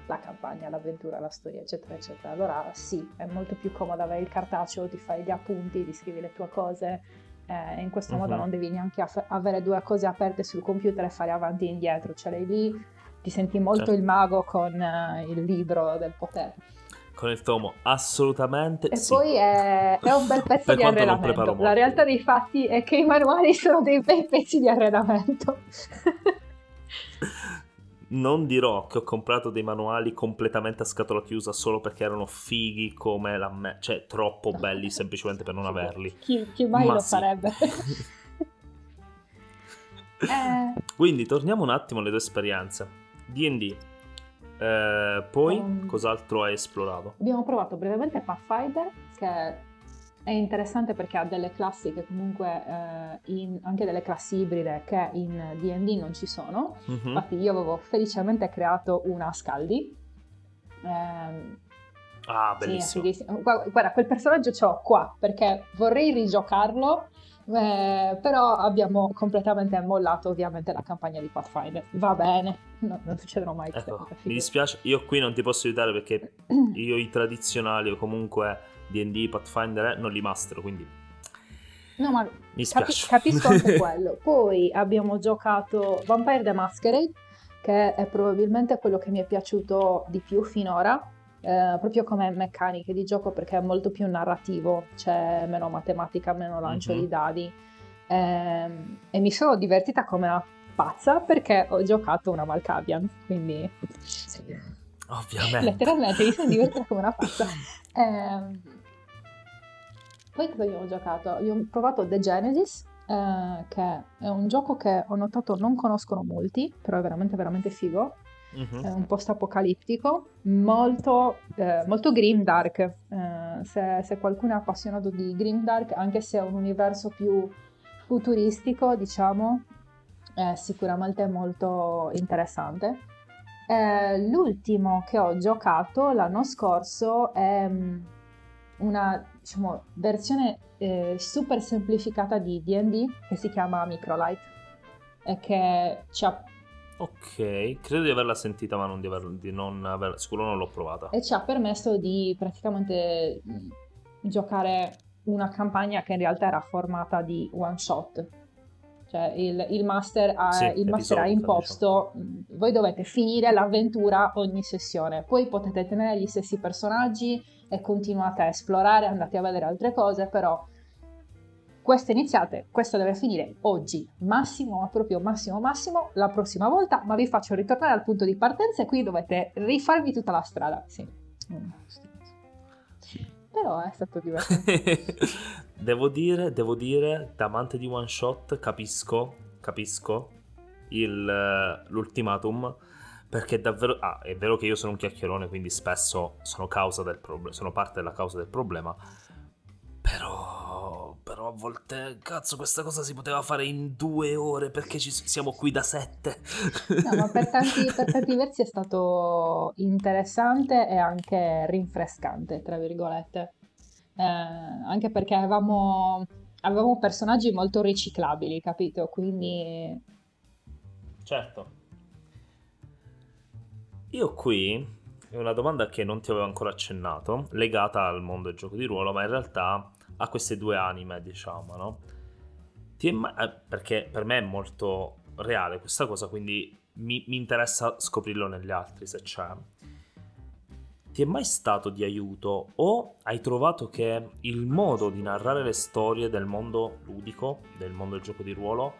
la campagna, l'avventura, la storia, eccetera, eccetera. Allora sì, è molto più comodo avere il cartaceo, ti fai gli appunti, ti scrivi le tue cose. Eh, in questo uh-huh. modo non devi neanche aff- avere due cose aperte sul computer e fare avanti e indietro, ce l'hai lì ti senti molto certo. il mago con uh, il libro del potere. Con il tomo, assolutamente. E sì. poi è, è, un bel (laughs) pezzo di arredamento. La realtà dei fatti è che i manuali (laughs) sono dei bei pezzi di arredamento. (laughs) non dirò che ho comprato dei manuali completamente a scatola chiusa solo perché erano fighi come la me, cioè troppo belli semplicemente per non averli. Chi, chi mai Ma lo sì. farebbe? Eh... Quindi torniamo un attimo alle tue esperienze. D&D. Eh, poi um, cos'altro hai esplorato? Abbiamo provato brevemente Pathfinder, che è interessante perché ha delle classi che comunque, eh, in, anche delle classi ibride che in D&D non ci sono. Mm-hmm. Infatti io avevo felicemente creato una Scaldi. Eh, ah, bellissimo. Sì, guarda, quel personaggio ce l'ho qua perché vorrei rigiocarlo eh, però abbiamo completamente mollato ovviamente la campagna di Pathfinder. Va bene, no, non succederà mai. Ecco, mi dispiace, io qui non ti posso aiutare perché (clears throat) io i tradizionali o comunque D&D, Pathfinder non li mastero, quindi... No, ma mi capi- capisco anche (laughs) quello. Poi abbiamo giocato Vampire the Masquerade, che è probabilmente quello che mi è piaciuto di più finora eh, proprio come meccaniche di gioco perché è molto più narrativo, c'è meno matematica, meno lancio mm-hmm. di dadi eh, e mi sono divertita come una pazza perché ho giocato una Malkavian, quindi ovviamente letteralmente mi sono (laughs) divertita come una pazza. Eh, poi cosa abbiamo giocato? Io ho provato The Genesis, eh, che è un gioco che ho notato non conoscono molti, però è veramente veramente figo uh-huh. un post-apocalittico, molto, eh, molto grimdark. Eh, se, se, qualcuno è appassionato di grimdark, anche se è un universo più futuristico, diciamo, è sicuramente molto interessante. Eh, l'ultimo che ho giocato l'anno scorso è mm, una diciamo, versione eh, super semplificata di DD che si chiama Microlight e che ci ha Ok, credo di averla sentita, ma non di, aver, di non aver, sicuro non l'ho provata. E ci ha permesso di praticamente giocare una campagna che in realtà era formata di one shot. Cioè il, il master, ha, sì, il master ha imposto, diciamo. voi dovete finire l'avventura ogni sessione, poi potete tenere gli stessi personaggi e continuate a esplorare, andate a vedere altre cose, però queste iniziate, questo deve finire oggi, massimo, ma proprio massimo massimo, la prossima volta, ma vi faccio ritornare al punto di partenza e qui dovete rifarvi tutta la strada. Sì. Però è stato divertente. (laughs) devo dire, devo dire, da amante di one shot capisco, capisco il, l'ultimatum perché davvero ah, è vero che io sono un chiacchierone quindi spesso sono, causa del proble- sono parte della causa del problema però però a volte, cazzo, questa cosa si poteva fare in due ore perché ci siamo qui da sette. No, ma per tanti, per tanti versi è stato interessante e anche rinfrescante, tra virgolette. Eh, anche perché avevamo, avevamo personaggi molto riciclabili, capito? Quindi... Certo. Io qui è una domanda che non ti avevo ancora accennato, legata al mondo del gioco di ruolo, ma in realtà ha queste due anime, diciamo, no? Mai, eh, perché per me è molto reale questa cosa, quindi mi, mi interessa scoprirlo negli altri se c'è. Ti è mai stato di aiuto o hai trovato che il modo di narrare le storie del mondo ludico, del mondo del gioco di ruolo,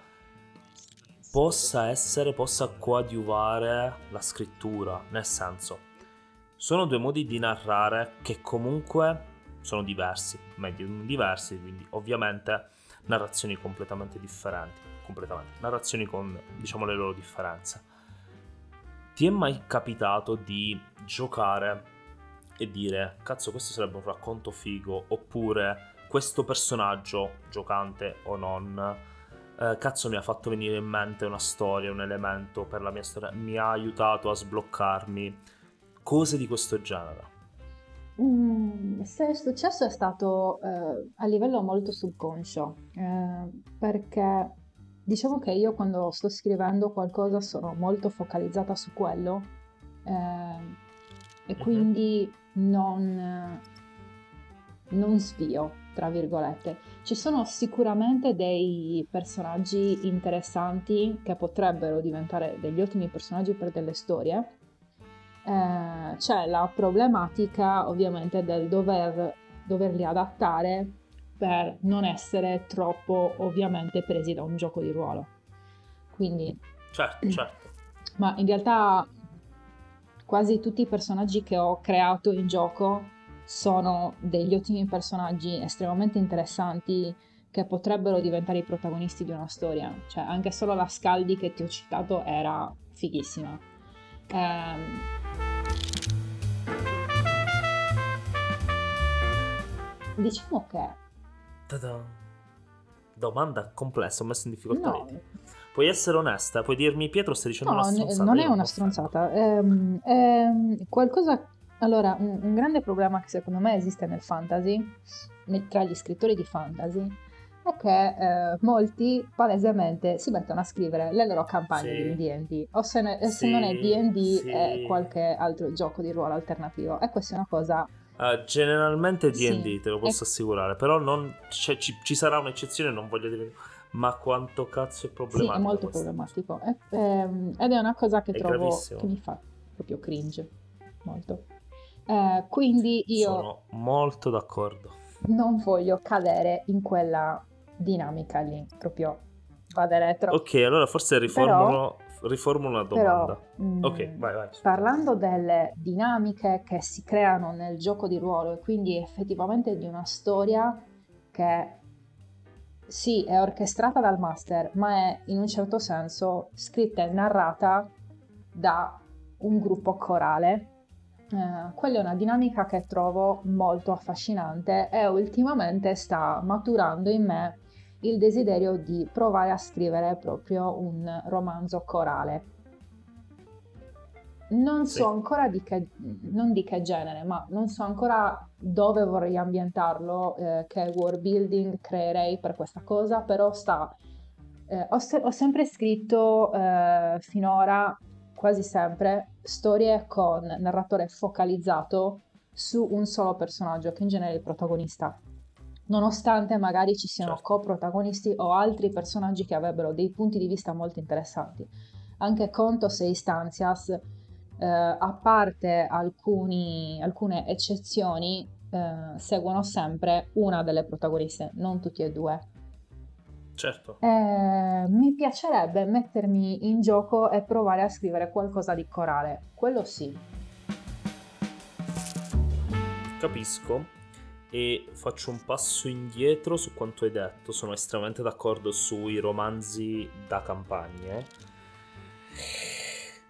possa essere, possa coadiuvare la scrittura? Nel senso, sono due modi di narrare che comunque sono diversi, medium diversi, quindi ovviamente narrazioni completamente differenti, completamente, narrazioni con diciamo le loro differenze. Ti è mai capitato di giocare e dire cazzo questo sarebbe un racconto figo oppure questo personaggio, giocante o non, eh, cazzo mi ha fatto venire in mente una storia, un elemento per la mia storia, mi ha aiutato a sbloccarmi, cose di questo genere. Mm, se è successo è stato eh, a livello molto subconscio, eh, perché diciamo che io quando sto scrivendo qualcosa sono molto focalizzata su quello eh, e quindi non, non svio, tra virgolette. Ci sono sicuramente dei personaggi interessanti che potrebbero diventare degli ottimi personaggi per delle storie, eh, c'è la problematica ovviamente del dover, doverli adattare per non essere troppo ovviamente presi da un gioco di ruolo. Quindi... Certo, (clears throat) certo. Ma in realtà quasi tutti i personaggi che ho creato in gioco sono degli ottimi personaggi estremamente interessanti che potrebbero diventare i protagonisti di una storia. Cioè, anche solo la Scaldi che ti ho citato era fighissima. Ehm... Diciamo che... Ta-da. Domanda complessa, ho messo in difficoltà. No. Puoi essere onesta, puoi dirmi Pietro stai dicendo no, una stronzata. non è una stronzata. Ehm, ehm, qualcosa... Allora, un, un grande problema che secondo me esiste nel fantasy, tra gli scrittori di fantasy, è che eh, molti palesemente si mettono a scrivere le loro campagne Sì. di D&D o se, ne- e se Sì, non è D&D sì. è qualche altro gioco di ruolo alternativo e questa è una cosa Ah, generalmente Sì. D&D, te lo posso E- assicurare, però non- cioè, ci, ci sarà un'eccezione, non voglio dire... Ma quanto cazzo è sì, problematico è molto problematico E- ehm, ed è una cosa che È trovo gravissimo. che mi fa proprio cringe molto Eh, quindi io Sono molto d'accordo. non voglio cadere in quella dinamica lì proprio vada retro Ok, allora forse riformulo, riformulo una domanda. Però, mm, Ok, vai, vai. Parlando delle dinamiche che si creano nel gioco di ruolo e quindi effettivamente di una storia che sì, è orchestrata dal master, ma è in un certo senso scritta e narrata da un gruppo corale. Eh, quella è una dinamica che trovo molto affascinante e ultimamente sta maturando in me il desiderio di provare a scrivere proprio un romanzo corale. Non so ancora di che, non di che genere, ma non so ancora dove vorrei ambientarlo, eh, che world building creerei per questa cosa, però sta... eh, ho, se- ho sempre scritto eh, finora, quasi sempre, storie con narratore focalizzato su un solo personaggio, che in genere è il protagonista. Nonostante magari ci siano Certo. coprotagonisti o altri personaggi che avrebbero dei punti di vista molto interessanti. Anche Contos e Istanzias, eh, a parte alcuni- alcune eccezioni, eh, seguono sempre una delle protagoniste, non tutti e due. Certo. Eh, mi piacerebbe mettermi in gioco e provare a scrivere qualcosa di corale, quello sì. Capisco e faccio un passo indietro su quanto hai detto. Sono estremamente d'accordo sui romanzi da campagne.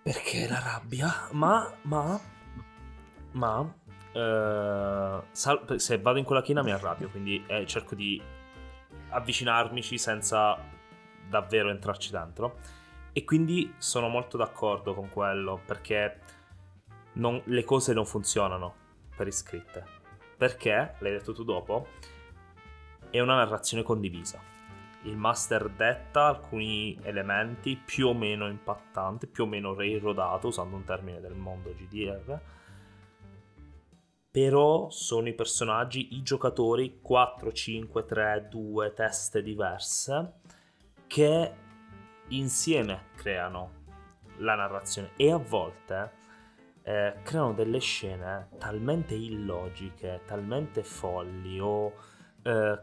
Perché la rabbia? Ma, ma, ma, eh, sal- se vado in quella china mi arrabbio, quindi eh, cerco di avvicinarmici senza davvero entrarci dentro. E quindi sono molto d'accordo con quello perché non- le cose non funzionano per iscritte. Perché, l'hai detto tu dopo, è una narrazione condivisa. Il master detta alcuni elementi più o meno impattanti, più o meno railroadato, usando un termine del mondo GDR, però sono i personaggi, i giocatori 4, 5, 3, 2 teste diverse che insieme creano la narrazione e a volte eh, creano delle scene talmente illogiche, talmente folli o, eh,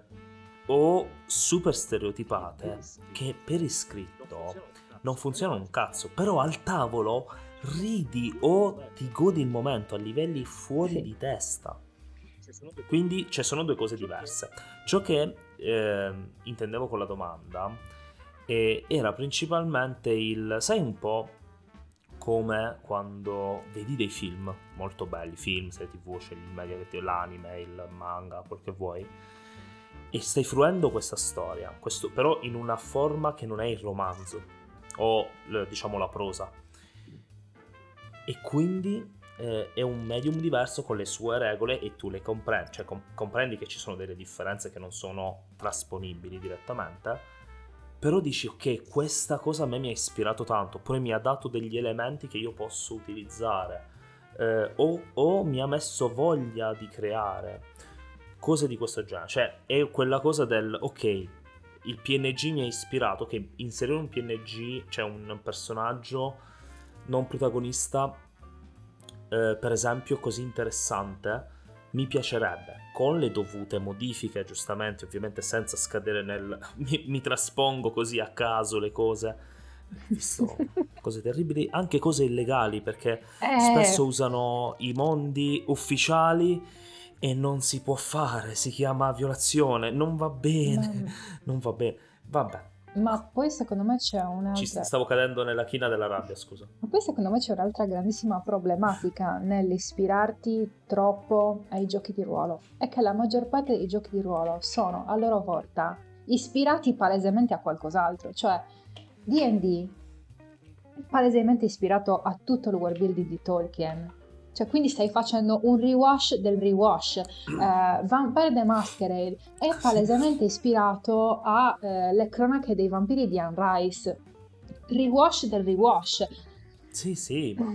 o super stereotipate che per iscritto non funzionano un cazzo, però al tavolo ridi o ti godi il momento a livelli fuori Sì. di testa. Quindi ci sono due cose diverse. Ciò che eh, intendevo con la domanda eh, era principalmente il, sai un po' come quando vedi dei film molto belli, film, serie tv, scegli il media, l'anime, il manga, quel che vuoi, e stai fruendo questa storia, questo, però in una forma che non è il romanzo o diciamo la prosa. E quindi eh, è un medium diverso con le sue regole e tu le comprendi, cioè com- comprendi che ci sono delle differenze che non sono trasponibili direttamente, però dici ok, questa cosa a me mi ha ispirato tanto, oppure mi ha dato degli elementi che io posso utilizzare, eh, o, o mi ha messo voglia di creare cose di questo genere, cioè è quella cosa del ok, il PNG mi ha ispirato, che inserire un PNG, cioè un personaggio non protagonista, eh, per esempio, così interessante, mi piacerebbe, con le dovute modifiche, giustamente, ovviamente senza scadere nel... (laughs) mi, mi traspongo così a caso le cose, visto (laughs) cose terribili, anche cose illegali, perché Eh, spesso usano i mondi ufficiali E non si può fare, si chiama violazione, non va bene, non va bene. Vabbè, ma poi secondo me c'è ci un'altra... stavo cadendo nella china della rabbia, scusa. Ma poi secondo me c'è un'altra grandissima problematica nell'ispirarti troppo ai giochi di ruolo. È che la maggior parte dei giochi di ruolo sono a loro volta ispirati palesemente a qualcos'altro. Cioè, D&D è palesemente ispirato a tutto il world building di Tolkien. Cioè, quindi stai facendo un rewash del rewash. Eh, Vampire the Masquerade è palesemente ispirato alle cronache dei vampiri di Anne Rice. Rewash del rewash. Sì, sì, ma,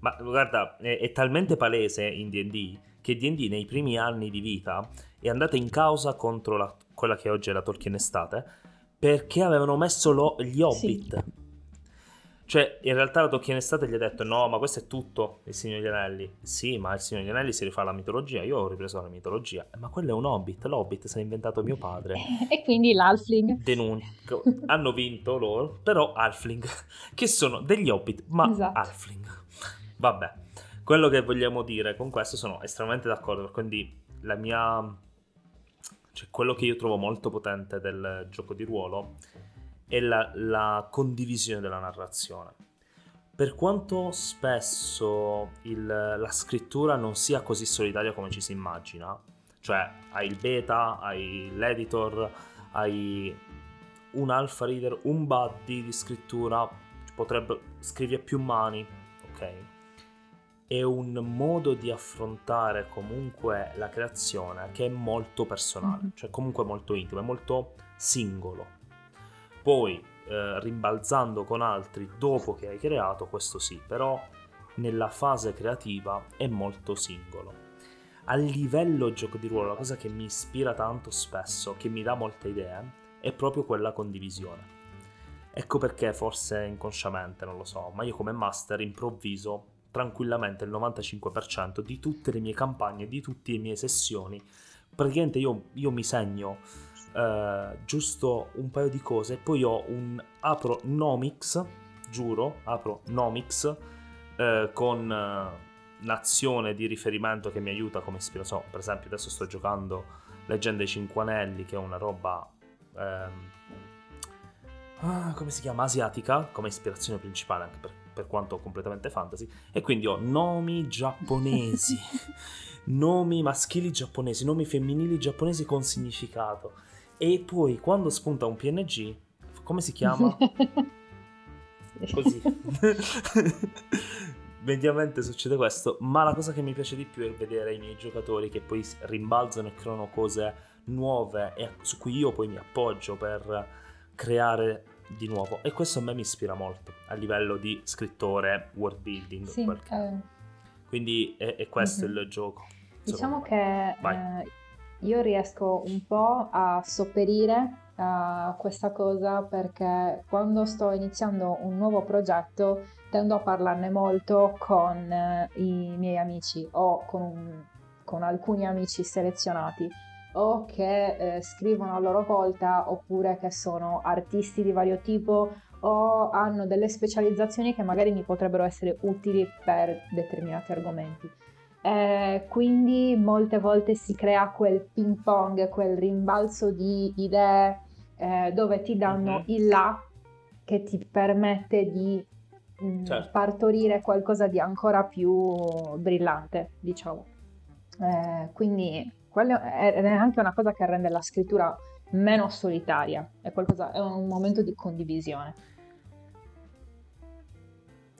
ma guarda, è, è talmente palese in D&D che D&D nei primi anni di vita è andata in causa contro la- quella che oggi è la Tolkien Estate perché avevano messo lo- gli Hobbit. Cioè, in realtà la Tolkien Estate gli ha detto no, ma questo è tutto il Signore degli Anelli. Sì, ma il Signore degli Anelli si rifà alla mitologia. Io ho ripreso la mitologia. Ma quello è un Hobbit. L'Hobbit se l'ha inventato mio padre. (laughs) E quindi l'Alfling. Denuncio. Hanno vinto loro, però Alfling, (laughs) che sono degli Hobbit, ma Esatto. Alfling. Vabbè, quello che vogliamo dire con questo sono estremamente d'accordo, quindi la mia... Cioè, quello che io trovo molto potente del gioco di ruolo è la, la condivisione della narrazione. Per quanto spesso il- la scrittura non sia così solitaria come ci si immagina, cioè hai il beta, hai l'editor, hai un alpha reader, un buddy di scrittura, potrebbe scrivi a più mani, ok? È un modo di affrontare comunque la creazione che è molto personale, Mhm. cioè comunque molto intimo, è molto singolo. Poi eh, rimbalzando con altri dopo che hai creato, questo sì, però nella fase creativa è molto singolo. A livello gioco di ruolo, la cosa che mi ispira tanto spesso, che mi dà molte idee, è proprio quella condivisione. Ecco perché forse inconsciamente, non lo so, ma io come master improvviso tranquillamente il 95% di tutte le mie campagne, di tutte le mie sessioni. Praticamente io, io mi segno eh, giusto un paio di cose e poi ho un apro Nomix, giuro, apro Nomix eh, con eh, un'azione di riferimento che mi aiuta come ispirazione. Per esempio adesso sto giocando Leggenda dei Cinque Anelli che è una roba... ehm, ah, come si chiama? Asiatica come ispirazione principale anche per, per quanto completamente fantasy e quindi ho nomi giapponesi (laughs) nomi maschili giapponesi nomi femminili giapponesi con significato e poi quando spunta un PNG come si chiama? (laughs) così (laughs) mediamente succede questo ma la cosa che mi piace di più è vedere i miei giocatori che poi rimbalzano e creano cose nuove e su cui io poi mi appoggio per creare di nuovo e questo a me mi ispira molto a livello di scrittore world building Sì, eh, quindi è, è questo Mhm. il gioco diciamo me. che eh, io riesco un po' a sopperire a questa cosa perché quando sto iniziando un nuovo progetto tendo a parlarne molto con eh, i miei amici o con, con alcuni amici selezionati o che eh, scrivono a loro volta oppure che sono artisti di vario tipo o hanno delle specializzazioni che magari mi potrebbero essere utili per determinati argomenti. Eh, quindi molte volte si crea quel ping pong, quel rimbalzo di idee eh, dove ti danno Mhm. il là che ti permette di mm, Certo. partorire qualcosa di ancora più brillante, diciamo. Eh, quindi quello è, è anche una cosa che rende la scrittura meno solitaria, è, qualcosa, è un momento di condivisione.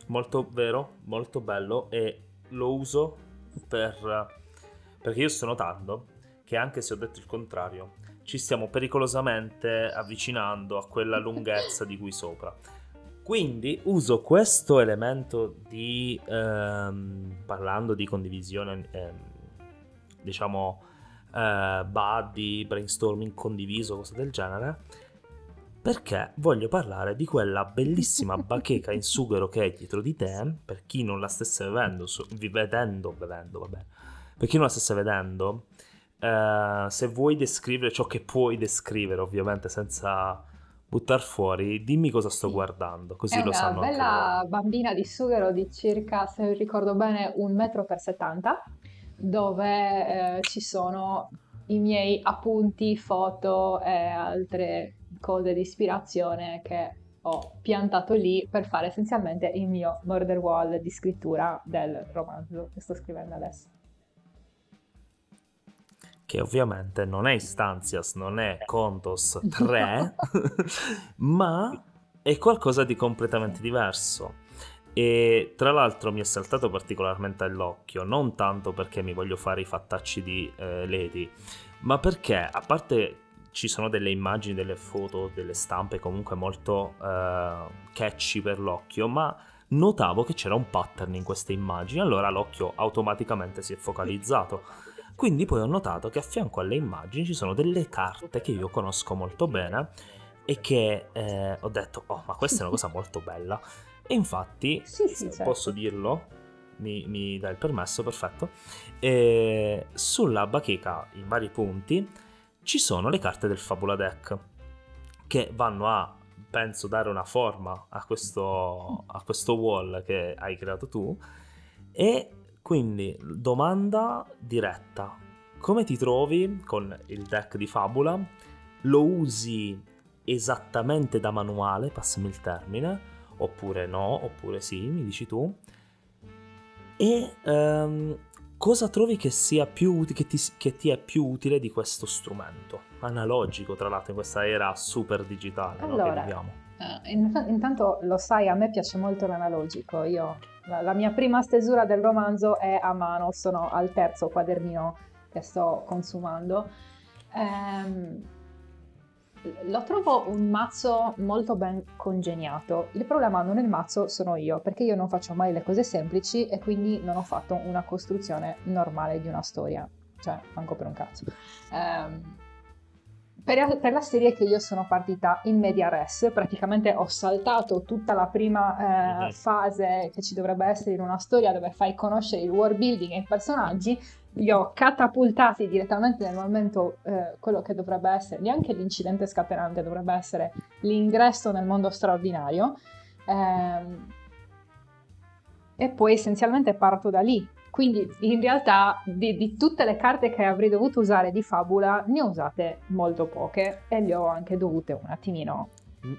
molto vero molto bello e lo uso per perché io sto notando che anche se ho detto il contrario ci stiamo pericolosamente avvicinando a quella (laughs) lunghezza di cui sopra. Quindi uso questo elemento di ehm, parlando di condivisione ehm, diciamo eh, buddy brainstorming condiviso cose del genere perché voglio parlare di quella bellissima bacheca in sughero che è dietro di te, per chi non la stesse vedendo, vedendo, bevendo, vabbè, per chi non la stesse vedendo, eh, se vuoi descrivere ciò che puoi descrivere, ovviamente senza buttar fuori, dimmi cosa sto guardando, così è lo una sanno bella anche bambina di sughero di circa, se ricordo bene, un metro per 70, dove eh, ci sono i miei appunti, foto e altre cose di ispirazione che ho piantato lì per fare essenzialmente il mio murder wall di scrittura del romanzo che sto scrivendo adesso. Che ovviamente non è Instanzias, non è Contos 3, (laughs) (laughs) ma è qualcosa di completamente diverso. E tra l'altro mi è saltato particolarmente all'occhio, non tanto perché mi voglio fare i fattacci di eh, Lady, ma perché a parte ci sono delle immagini, delle foto, delle stampe comunque molto eh, catchy per l'occhio, ma notavo che c'era un pattern in queste immagini, allora l'occhio automaticamente si è focalizzato. Quindi poi ho notato che a fianco alle immagini ci sono delle carte che io conosco molto bene e che eh, ho detto, oh ma questa è una cosa molto bella. E infatti, (laughs) sì, sì, certo. posso dirlo, mi, mi dà il permesso, perfetto, e sulla bacheca in vari punti ci sono le carte del Fabula Deck che vanno a, penso, dare una forma a questo, a questo wall che hai creato tu e quindi domanda diretta, come ti trovi con il deck di Fabula? Lo usi esattamente da manuale, passami il termine, oppure no, oppure sì, mi dici tu. E um, cosa trovi che, sia più, che, ti, che ti è più utile di questo strumento? Analogico, tra l'altro, in questa era super digitale allora, no, che viviamo. Uh, intanto lo sai, a me piace molto l'analogico. Io, la, la, mia prima stesura del romanzo è a mano, sono al terzo quadernino che sto consumando. Um, lo trovo un mazzo molto ben congegnato. Il problema non è il mazzo, sono io, perché io non faccio mai le cose semplici e quindi non ho fatto una costruzione normale di una storia. Cioè, manco per un cazzo. Um, per, per, la serie che io sono partita in media res, praticamente ho saltato tutta la prima eh, mhm. fase che ci dovrebbe essere in una storia dove fai conoscere il world building e i personaggi li ho catapultati direttamente nel momento eh, quello che dovrebbe essere, neanche l'incidente scatenante, dovrebbe essere l'ingresso nel mondo straordinario. Ehm, e poi essenzialmente parto da lì. Quindi in realtà di, di, tutte le carte che avrei dovuto usare di fabula ne ho usate molto poche e le ho anche dovute un attimino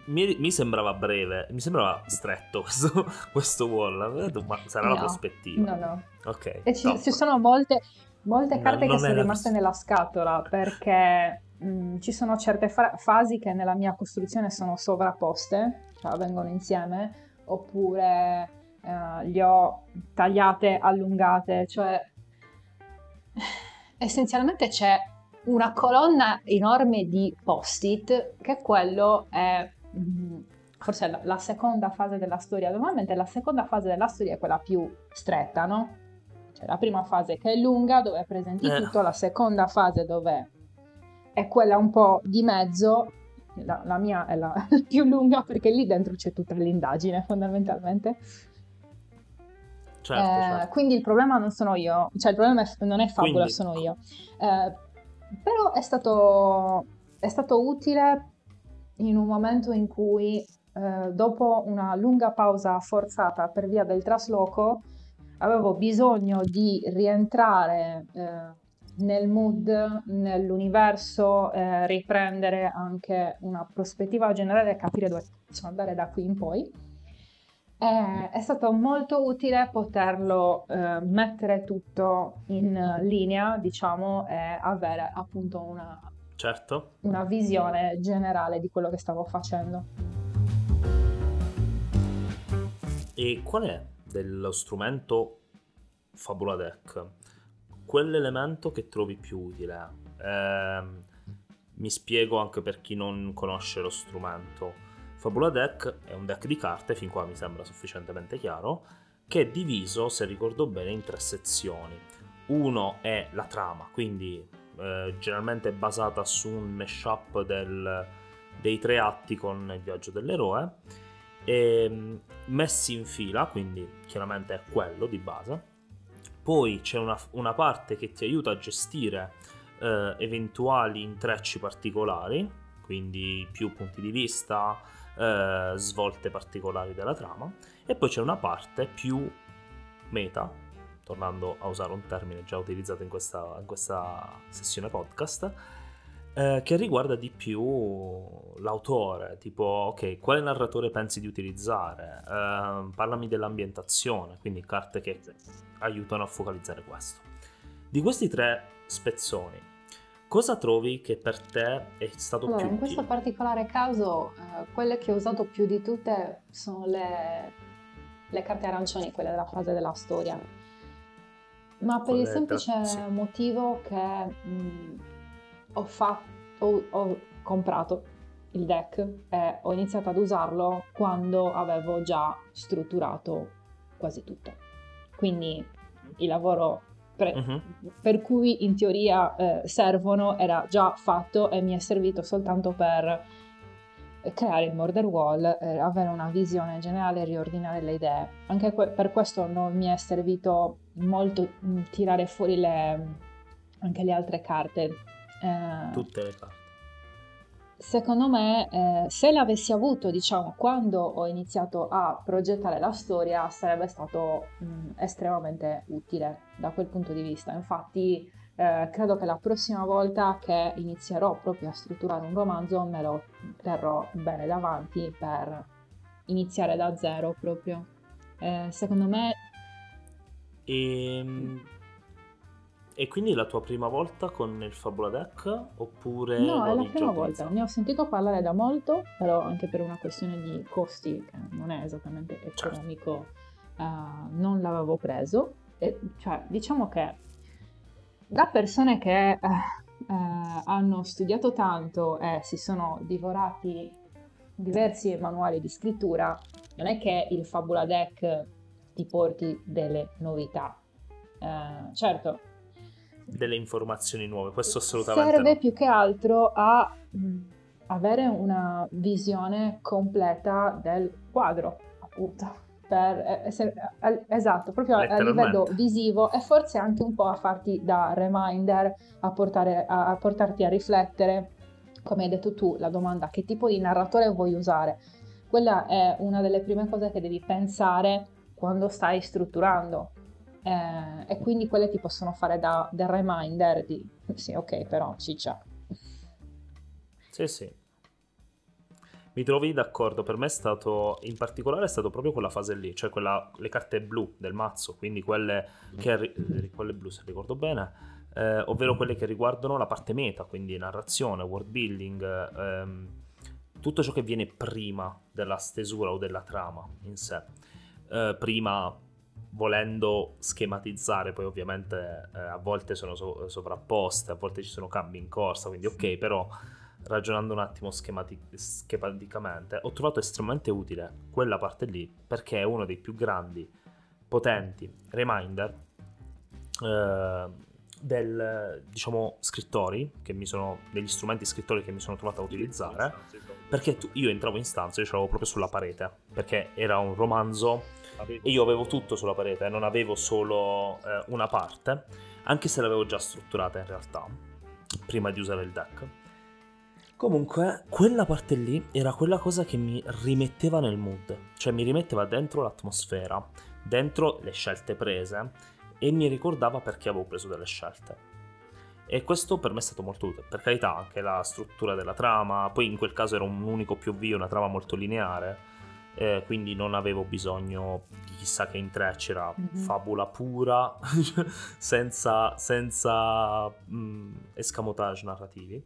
mi, mi, sembrava breve, mi sembrava stretto (laughs) questo, questo wall, ma sarà no, la prospettiva. No, no. Ok. E ci, ci, sono molte, molte carte no, che sono rimaste la... nella scatola perché mh, mm, ci sono certe fra- fasi che nella mia costruzione sono sovrapposte, cioè vengono insieme, oppure uh, le ho tagliate, allungate, cioè (sighs) essenzialmente c'è una colonna enorme di post-it che quello è mm, forse la, la, seconda fase della storia. Normalmente la seconda fase della storia è quella più stretta, no? Cioè la prima fase che è lunga dove presenti eh. tutto, la seconda fase dove è quella un po' di mezzo. La, la mia è la (laughs) più lunga perché lì dentro c'è tutta l'indagine fondamentalmente. Certo, eh, certo. Quindi il problema non sono io, cioè il problema non è Fabula, quindi... sono io. Eh, però è stato, è stato utile in un momento in cui, eh, dopo una lunga pausa forzata per via del trasloco, avevo bisogno di rientrare eh, nel mood, nell'universo, eh, riprendere anche una prospettiva generale e capire dove posso andare da qui in poi. Eh, è stato molto utile poterlo eh, mettere tutto in linea, diciamo, e avere appunto una, certo. una visione generale di quello che stavo facendo. E qual è dello strumento Fabula Deck quell'elemento che trovi più utile? Eh, mi spiego anche per chi non conosce lo strumento Fabula Deck è un deck di carte, fin qua mi sembra sufficientemente chiaro, che è diviso, se ricordo bene, in tre sezioni. Uno è la trama, quindi eh, generalmente basata su un mashup del, dei tre atti con il viaggio dell'eroe, e, ehm, messi in fila, quindi chiaramente è quello di base. Poi c'è una, una parte che ti aiuta a gestire eh, eventuali intrecci particolari, quindi più punti di vista, eh, svolte particolari della trama e poi c'è una parte più meta, tornando a usare un termine già utilizzato in questa, in questa sessione podcast, eh, che riguarda di più l'autore, tipo, ok, quale narratore pensi di utilizzare? Eh, parlami dell'ambientazione, quindi carte che aiutano a focalizzare questo. Di questi tre spezzoni, cosa trovi che per te è stato allora, più in questo particolare caso, eh, quelle che ho usato più di tutte sono le, le carte arancioni, quelle della fase della storia. Ma per il semplice sì. motivo che mh, ho, fatto, ho, ho comprato il deck e ho iniziato ad usarlo quando avevo già strutturato quasi tutto. Quindi il lavoro pre- uh-huh. per cui in teoria eh, servono era già fatto e mi è servito soltanto per creare il border wall, eh, avere una visione generale riordinare le idee. Anche que- per questo non mi è servito molto mh, mm, tirare fuori le, anche le altre carte. Eh, Tutte le carte. Secondo me, eh, se l'avessi avuto, diciamo, quando ho iniziato a progettare la storia, sarebbe stato mh, estremamente utile da quel punto di vista. Infatti, eh, credo che la prossima volta che inizierò proprio a strutturare un romanzo me lo terrò bene davanti per iniziare da zero proprio. Eh, secondo me... Ehm, e quindi la tua prima volta con il Fabula Deck oppure... No, è la prima volta, ne ho sentito parlare da molto, però anche per una questione di costi, che non è esattamente certo. economico, certo. uh, non l'avevo preso. E, cioè, diciamo che da persone che uh, uh, hanno studiato tanto e si sono divorati diversi manuali di scrittura, non è che il Fabula Deck ti porti delle novità. certo, delle informazioni nuove, questo assolutamente serve no. più che altro a avere una visione completa del quadro, appunto. Per, eh, eh, esatto, proprio a, livello visivo e forse anche un po' a farti da reminder, a, portare, a, a portarti a riflettere, come hai detto tu, la domanda che tipo di narratore vuoi usare. Quella è una delle prime cose che devi pensare quando stai strutturando eh, e quindi quelle ti possono fare da, da reminder di sì, ok, però ciccia. Sì, sì. Mi trovi d'accordo, per me è stato, in particolare è stato proprio quella fase lì, cioè quella, le carte blu del mazzo, quindi quelle, che, eh, quelle blu se ricordo bene, eh, ovvero quelle che riguardano la parte meta, quindi narrazione, world building, ehm, tutto ciò che viene prima della stesura o della trama in sé. Eh, prima volendo schematizzare, poi ovviamente eh, a volte sono so- sovrapposte, a volte ci sono cambi in corsa, quindi ok, però ragionando un attimo schemati- schematicamente, ho trovato estremamente utile quella parte lì perché è uno dei più grandi, potenti reminder eh, del, diciamo, scrittori, che mi sono, degli strumenti scrittori che mi sono trovato a utilizzare, perché tu, io entravo in stanza e ce l'avevo proprio sulla parete, perché era un romanzo e io avevo tutto sulla parete, non avevo solo eh, una parte, anche se l'avevo già strutturata in realtà, prima di usare il deck. Comunque, quella parte lì era quella cosa che mi rimetteva nel mood, cioè mi rimetteva dentro l'atmosfera, dentro le scelte prese e mi ricordava perché avevo preso delle scelte. E questo per me è stato molto utile. Per carità, anche la struttura della trama, poi in quel caso era un unico POV, una trama molto lineare, eh, quindi non avevo bisogno di chissà che intrecci, era mm-hmm. fabula pura, (laughs) senza, senza mh, escamotage narrativi,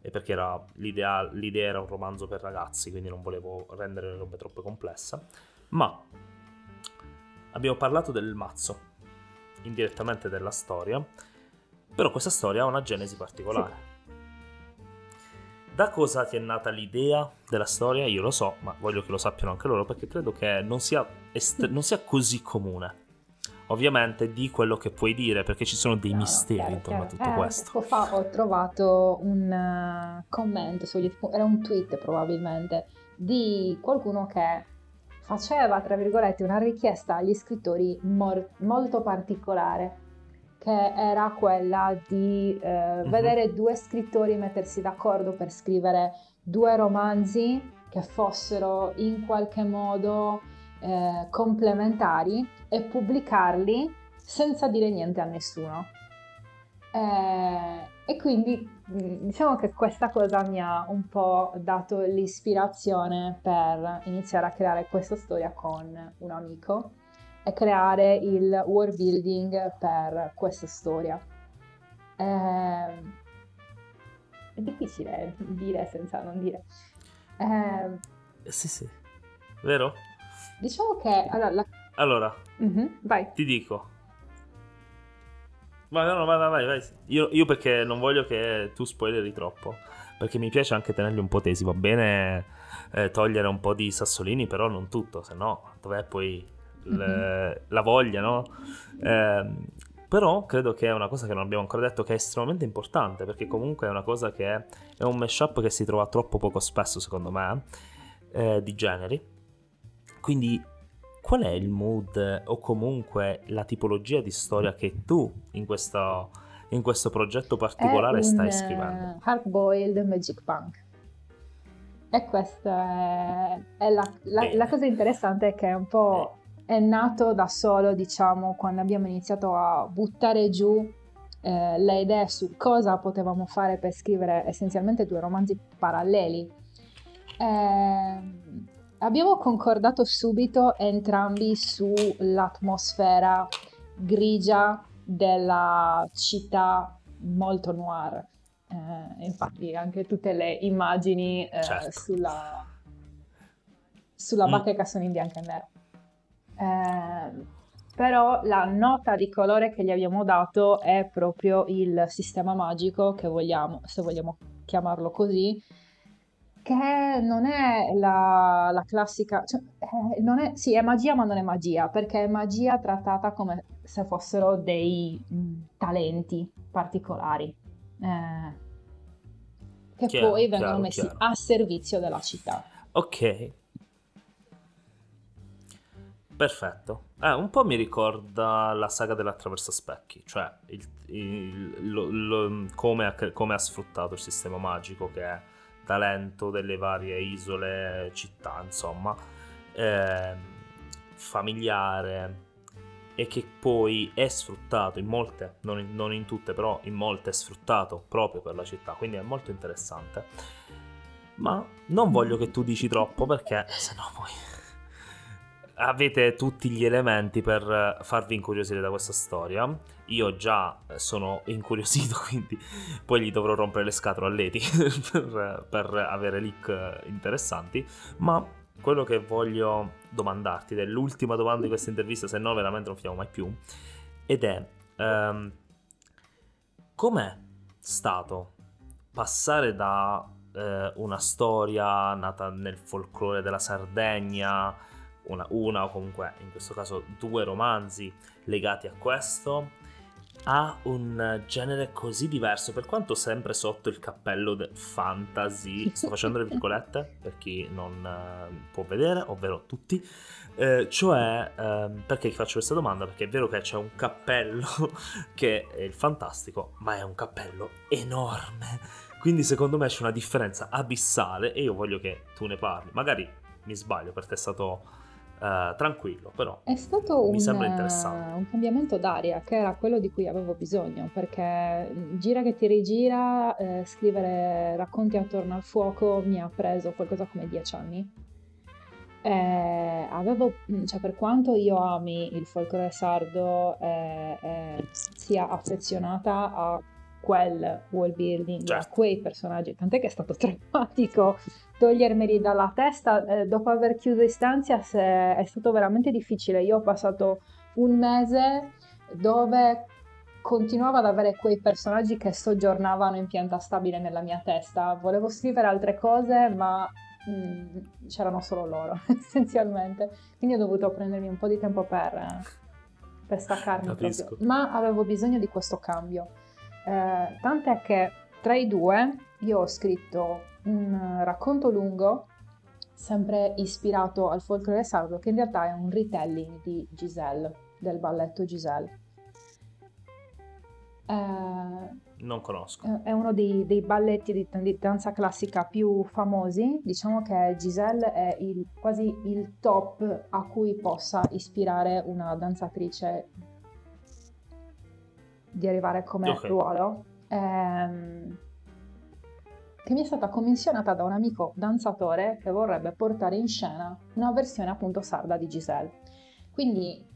e perché era, l'idea, l'idea era un romanzo per ragazzi, quindi non volevo rendere le robe troppo complesse. Ma abbiamo parlato del mazzo, indirettamente della storia, però questa storia ha una genesi particolare. Sì da cosa ti è nata l'idea della storia? Io lo so, ma voglio che lo sappiano anche loro perché credo che non sia, est- non sia così comune. Ovviamente di quello che puoi dire perché ci sono dei no, misteri chiaro, intorno chiaro. a tutto eh, questo. Poco fa ho trovato un uh, commento, su, era un tweet probabilmente, di qualcuno che faceva, tra virgolette, una richiesta agli scrittori mor- molto particolare che era quella di eh, uh-huh. vedere due scrittori mettersi d'accordo per scrivere due romanzi che fossero in qualche modo eh, complementari e pubblicarli senza dire niente a nessuno. Eh, e quindi mm, diciamo che questa cosa mi ha un po' dato l'ispirazione per iniziare a creare questa storia con un amico e creare il world building per questa storia. Eh, è difficile dire senza non dire. Eh, sì, sì, vero? Diciamo che... Allora, la... allora uh-huh, vai. ti dico. Vai, no, no, vai, vai, vai. Io, io perché non voglio che tu spoileri troppo. Perché mi piace anche tenerli un po' tesi. Va bene eh, togliere un po' di sassolini, però non tutto, se no dov'è poi le, mm-hmm. la voglia, no? Eh, però credo che è una cosa che non abbiamo ancora detto che è estremamente importante perché comunque è una cosa che è, è un mashup che si trova troppo poco spesso secondo me eh, di generi quindi qual è il mood o comunque la tipologia di storia che tu in questo, in questo progetto particolare stai scrivendo? Uh, hard boiled magic punk e questa è, è la, la, la, cosa interessante è che è un po' è nato da solo, diciamo, quando abbiamo iniziato a buttare giù eh, le idee su cosa potevamo fare per scrivere essenzialmente due romanzi paralleli. Eh, abbiamo concordato subito entrambi sull'atmosfera grigia della città molto noir. Eh, infatti anche tutte le immagini eh, certo. sulla, sulla mm. bacheca sono in bianco e nero. Eh, però la nota di colore che gli abbiamo dato è proprio il sistema magico che vogliamo, se vogliamo chiamarlo così, che non è la, la classica, cioè, eh, non è, sì è magia ma non è magia, perché è magia trattata come se fossero dei mh, mm, talenti particolari, eh, che chiaro, poi vengono chiaro, messi chiaro. a servizio della città. Ok, Perfetto. Eh, un po' mi ricorda la saga dell'attraverso specchi, cioè il, il, lo, lo, come, ha, come, ha, sfruttato il sistema magico che è talento delle varie isole, città, insomma, eh, familiare e che poi è sfruttato in molte, non in, non in tutte, però in molte è sfruttato proprio per la città, quindi è molto interessante. Ma non voglio che tu dici troppo perché sennò poi avete tutti gli elementi per eh, farvi incuriosire da questa storia. Io già eh, sono (laughs) incuriosito, quindi poi gli dovrò rompere le scatole a Leti (laughs) per, per, avere leak interessanti. Ma quello che voglio domandarti, ed è l'ultima domanda di questa intervista, se no veramente non finiamo mai più, ed è um, com'è stato passare da uh, una storia nata nel folklore della Sardegna, una, una o comunque in questo caso due romanzi legati a questo ha un genere così diverso, per quanto sempre sotto il cappello del fantasy, sto facendo le virgolette per chi non uh, può vedere, ovvero tutti, eh, cioè uh, perché faccio questa domanda? Perché è vero che c'è un cappello (laughs) che è il fantastico, ma è un cappello enorme, quindi secondo me c'è una differenza abissale e io voglio che tu ne parli, magari mi sbaglio, per te è stato Uh, tranquillo, però è stato mi un, sembra interessante. un cambiamento d'aria che era quello di cui avevo bisogno perché gira che ti rigira, eh, scrivere racconti attorno al fuoco mi ha preso qualcosa come dieci anni. Eh, avevo, cioè per quanto io ami il folklore sardo eh, eh, sia affezionata a quel world building, certo. quei personaggi, tant'è che è stato (laughs) traumatico togliermeli dalla testa. Eh, dopo aver chiuso Istanzia è stato veramente difficile. Io ho passato un mese dove continuavo ad avere quei personaggi che soggiornavano in pianta stabile nella mia testa. Volevo scrivere altre cose, ma mh, mm, c'erano solo loro, (laughs) essenzialmente. Quindi ho dovuto prendermi un po' di tempo per, per staccarmi. Ma avevo bisogno di questo cambio. Eh, tant'è che tra i due io ho scritto un racconto lungo, sempre ispirato al folklore sardo, che in realtà è un retelling di Giselle, del balletto Giselle. Eh, non conosco. È uno dei, dei balletti di, di, danza classica più famosi. Diciamo che Giselle è il, quasi il top a cui possa ispirare una danzatrice di arrivare come okay. ruolo, ehm, che mi è stata commissionata da un amico danzatore che vorrebbe portare in scena una versione appunto sarda di Giselle. Quindi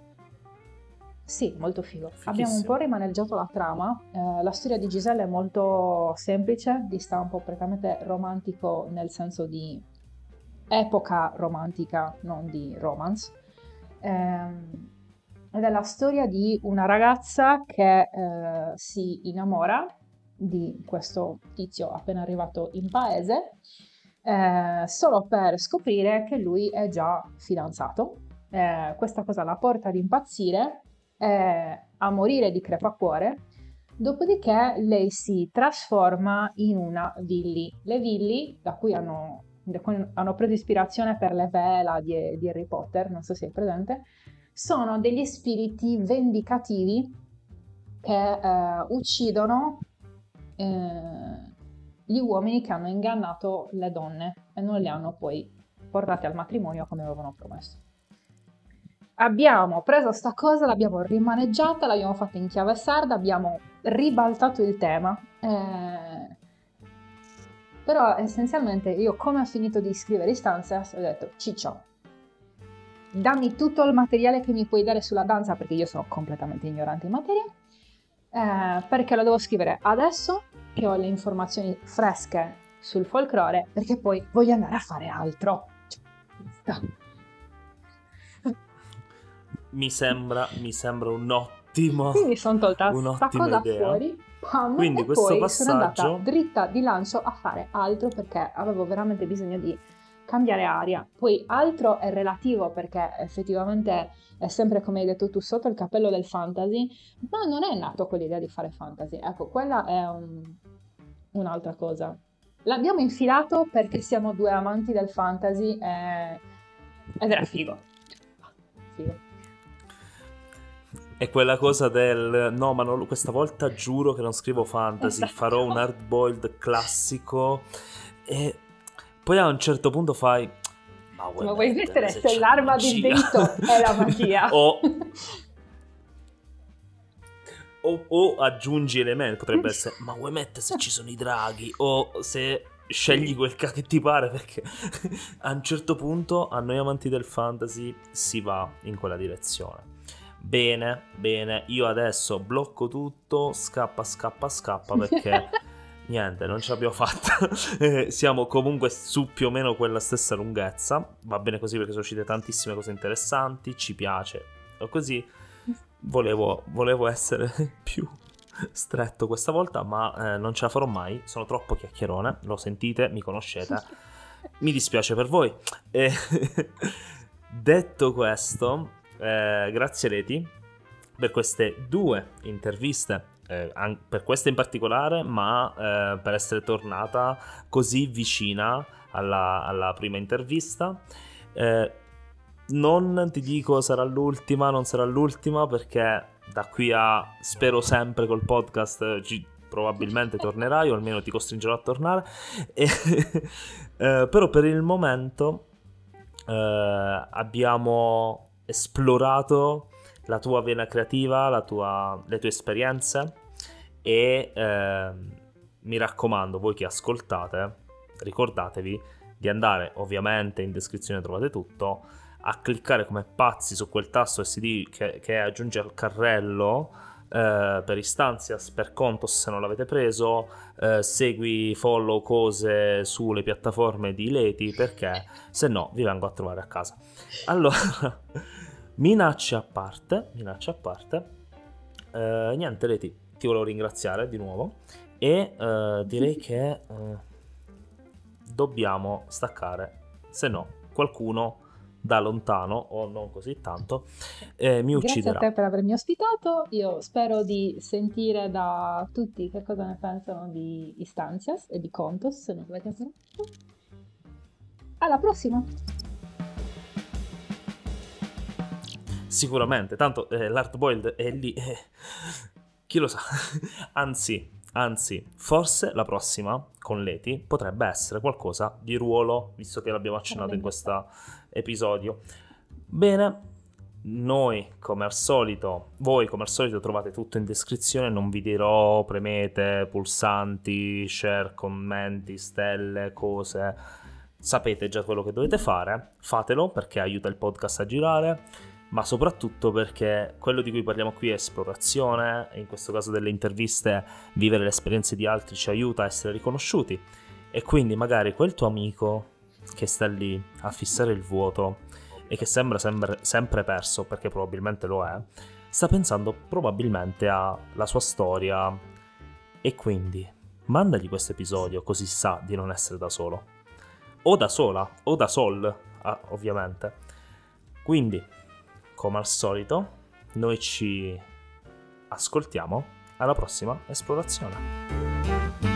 sì, molto figo. Abbiamo un po' rimaneggiato la trama. Eh, la storia di Giselle è molto semplice, di stampo prettamente romantico nel senso di epoca romantica, non di romance. Eh, ed è la storia di una ragazza che eh, si innamora di questo tizio appena arrivato in paese eh, solo per scoprire che lui è già fidanzato. Eh, questa cosa la porta ad impazzire, a morire di crepacuore. Dopodiché lei si trasforma in una Villi. Le Villi, da cui hanno, da cui hanno preso ispirazione per le vela di, di Harry Potter, non so se è presente, sono degli spiriti vendicativi che eh, uccidono eh, gli uomini che hanno ingannato le donne e non le hanno poi portate al matrimonio come avevano promesso. Abbiamo preso sta cosa, l'abbiamo rimaneggiata, l'abbiamo fatta in chiave sarda, abbiamo ribaltato il tema. Eh, però essenzialmente io come ho finito di scrivere istanze ho detto ciccio, dammi tutto il materiale che mi puoi dare sulla danza perché io sono completamente ignorante in materia, eh, perché lo devo scrivere adesso che ho le informazioni fresche sul folklore, perché poi voglio andare a fare altro. Mi sembra, mi sembra un ottimo. Quindi sono tolta questa cosa idea. fuori. Pam, Quindi questo poi passaggio... sono andata dritta di lancio a fare altro perché avevo veramente bisogno di cambiare aria. Poi altro è relativo perché effettivamente è sempre come hai detto tu sotto il cappello del fantasy, ma non è nato con l'idea di fare fantasy. Ecco, quella è un, un'altra cosa. L'abbiamo infilato perché siamo due amanti del fantasy e... ed era figo. Figo. È quella cosa del no, ma non, questa volta giuro che non scrivo fantasy, esatto. farò un hard boiled classico e poi a un certo punto fai... Ma vuoi, ma vuoi mettere se, se l'arma del vento è la magia? (laughs) o, o, o, aggiungi elementi, potrebbe essere... Ma vuoi mettere se ci sono i draghi? O se scegli quel che ti pare perché (laughs) a un certo punto a noi amanti del fantasy si va in quella direzione. Bene, bene, io adesso blocco tutto, scappa, scappa, scappa perché (laughs) niente, non ce l'abbiamo fatta. (laughs) Eh, siamo comunque su più o meno quella stessa lunghezza. Va bene così perché sono uscite tantissime cose interessanti. Ci piace. O così volevo, volevo essere (laughs) più stretto questa volta, ma eh, non ce la farò mai. Sono troppo chiacchierone. Lo sentite, mi conoscete. (laughs) Mi dispiace per voi. Eh, detto questo, eh, grazie Leti per queste due interviste eh, per questa in particolare, ma eh, per essere tornata così vicina alla, alla prima intervista. Eh, non ti dico sarà l'ultima, non sarà l'ultima perché da qui a spero sempre col podcast ci, probabilmente tornerai o almeno ti costringerò a tornare. E, (laughs) eh, però per il momento eh, abbiamo esplorato la tua vena creativa, tua, le tue esperienze e eh, mi raccomando, voi che ascoltate, ricordatevi di andare, ovviamente in descrizione trovate tutto, a cliccare come pazzi su quel tasto SD che, che aggiunge al carrello eh, per Istanzias, per Contos se non l'avete preso, eh, segui, follow cose sulle piattaforme di Leti perché se no vi vengo a trovare a casa. Allora, (laughs) minacce a parte, minacce a parte, eh, niente Leti, ti volevo ringraziare di nuovo e uh, direi (laughs) che uh, dobbiamo staccare, se no qualcuno da lontano o non così tanto eh, mi ucciderà. Grazie a te per avermi ospitato, io spero di sentire da tutti che cosa ne pensano di Istanzias e di Contos, se non avete ancora Alla prossima! Sicuramente, tanto eh, l'Art Boiled è lì. Eh, chi lo sa? (laughs) anzi, anzi, forse la prossima con Leti potrebbe essere qualcosa di ruolo, visto che l'abbiamo accennato in questo episodio. Bene, noi come al solito, voi come al solito trovate tutto in descrizione, non vi dirò premete, pulsanti, share, commenti, stelle, cose. Sapete già quello che dovete fare, fatelo perché aiuta il podcast a girare, ma soprattutto perché quello di cui parliamo qui è esplorazione, in questo caso delle interviste, vivere le esperienze di altri ci aiuta a essere riconosciuti e quindi magari quel tuo amico che sta lì a fissare il vuoto e che sembra sempre, sempre perso, perché probabilmente lo è, sta pensando probabilmente alla sua storia e quindi mandagli questo episodio così sa di non essere da solo. O da sola, o da sol, ah, ovviamente. Quindi, come al solito, noi ci ascoltiamo alla prossima esplorazione.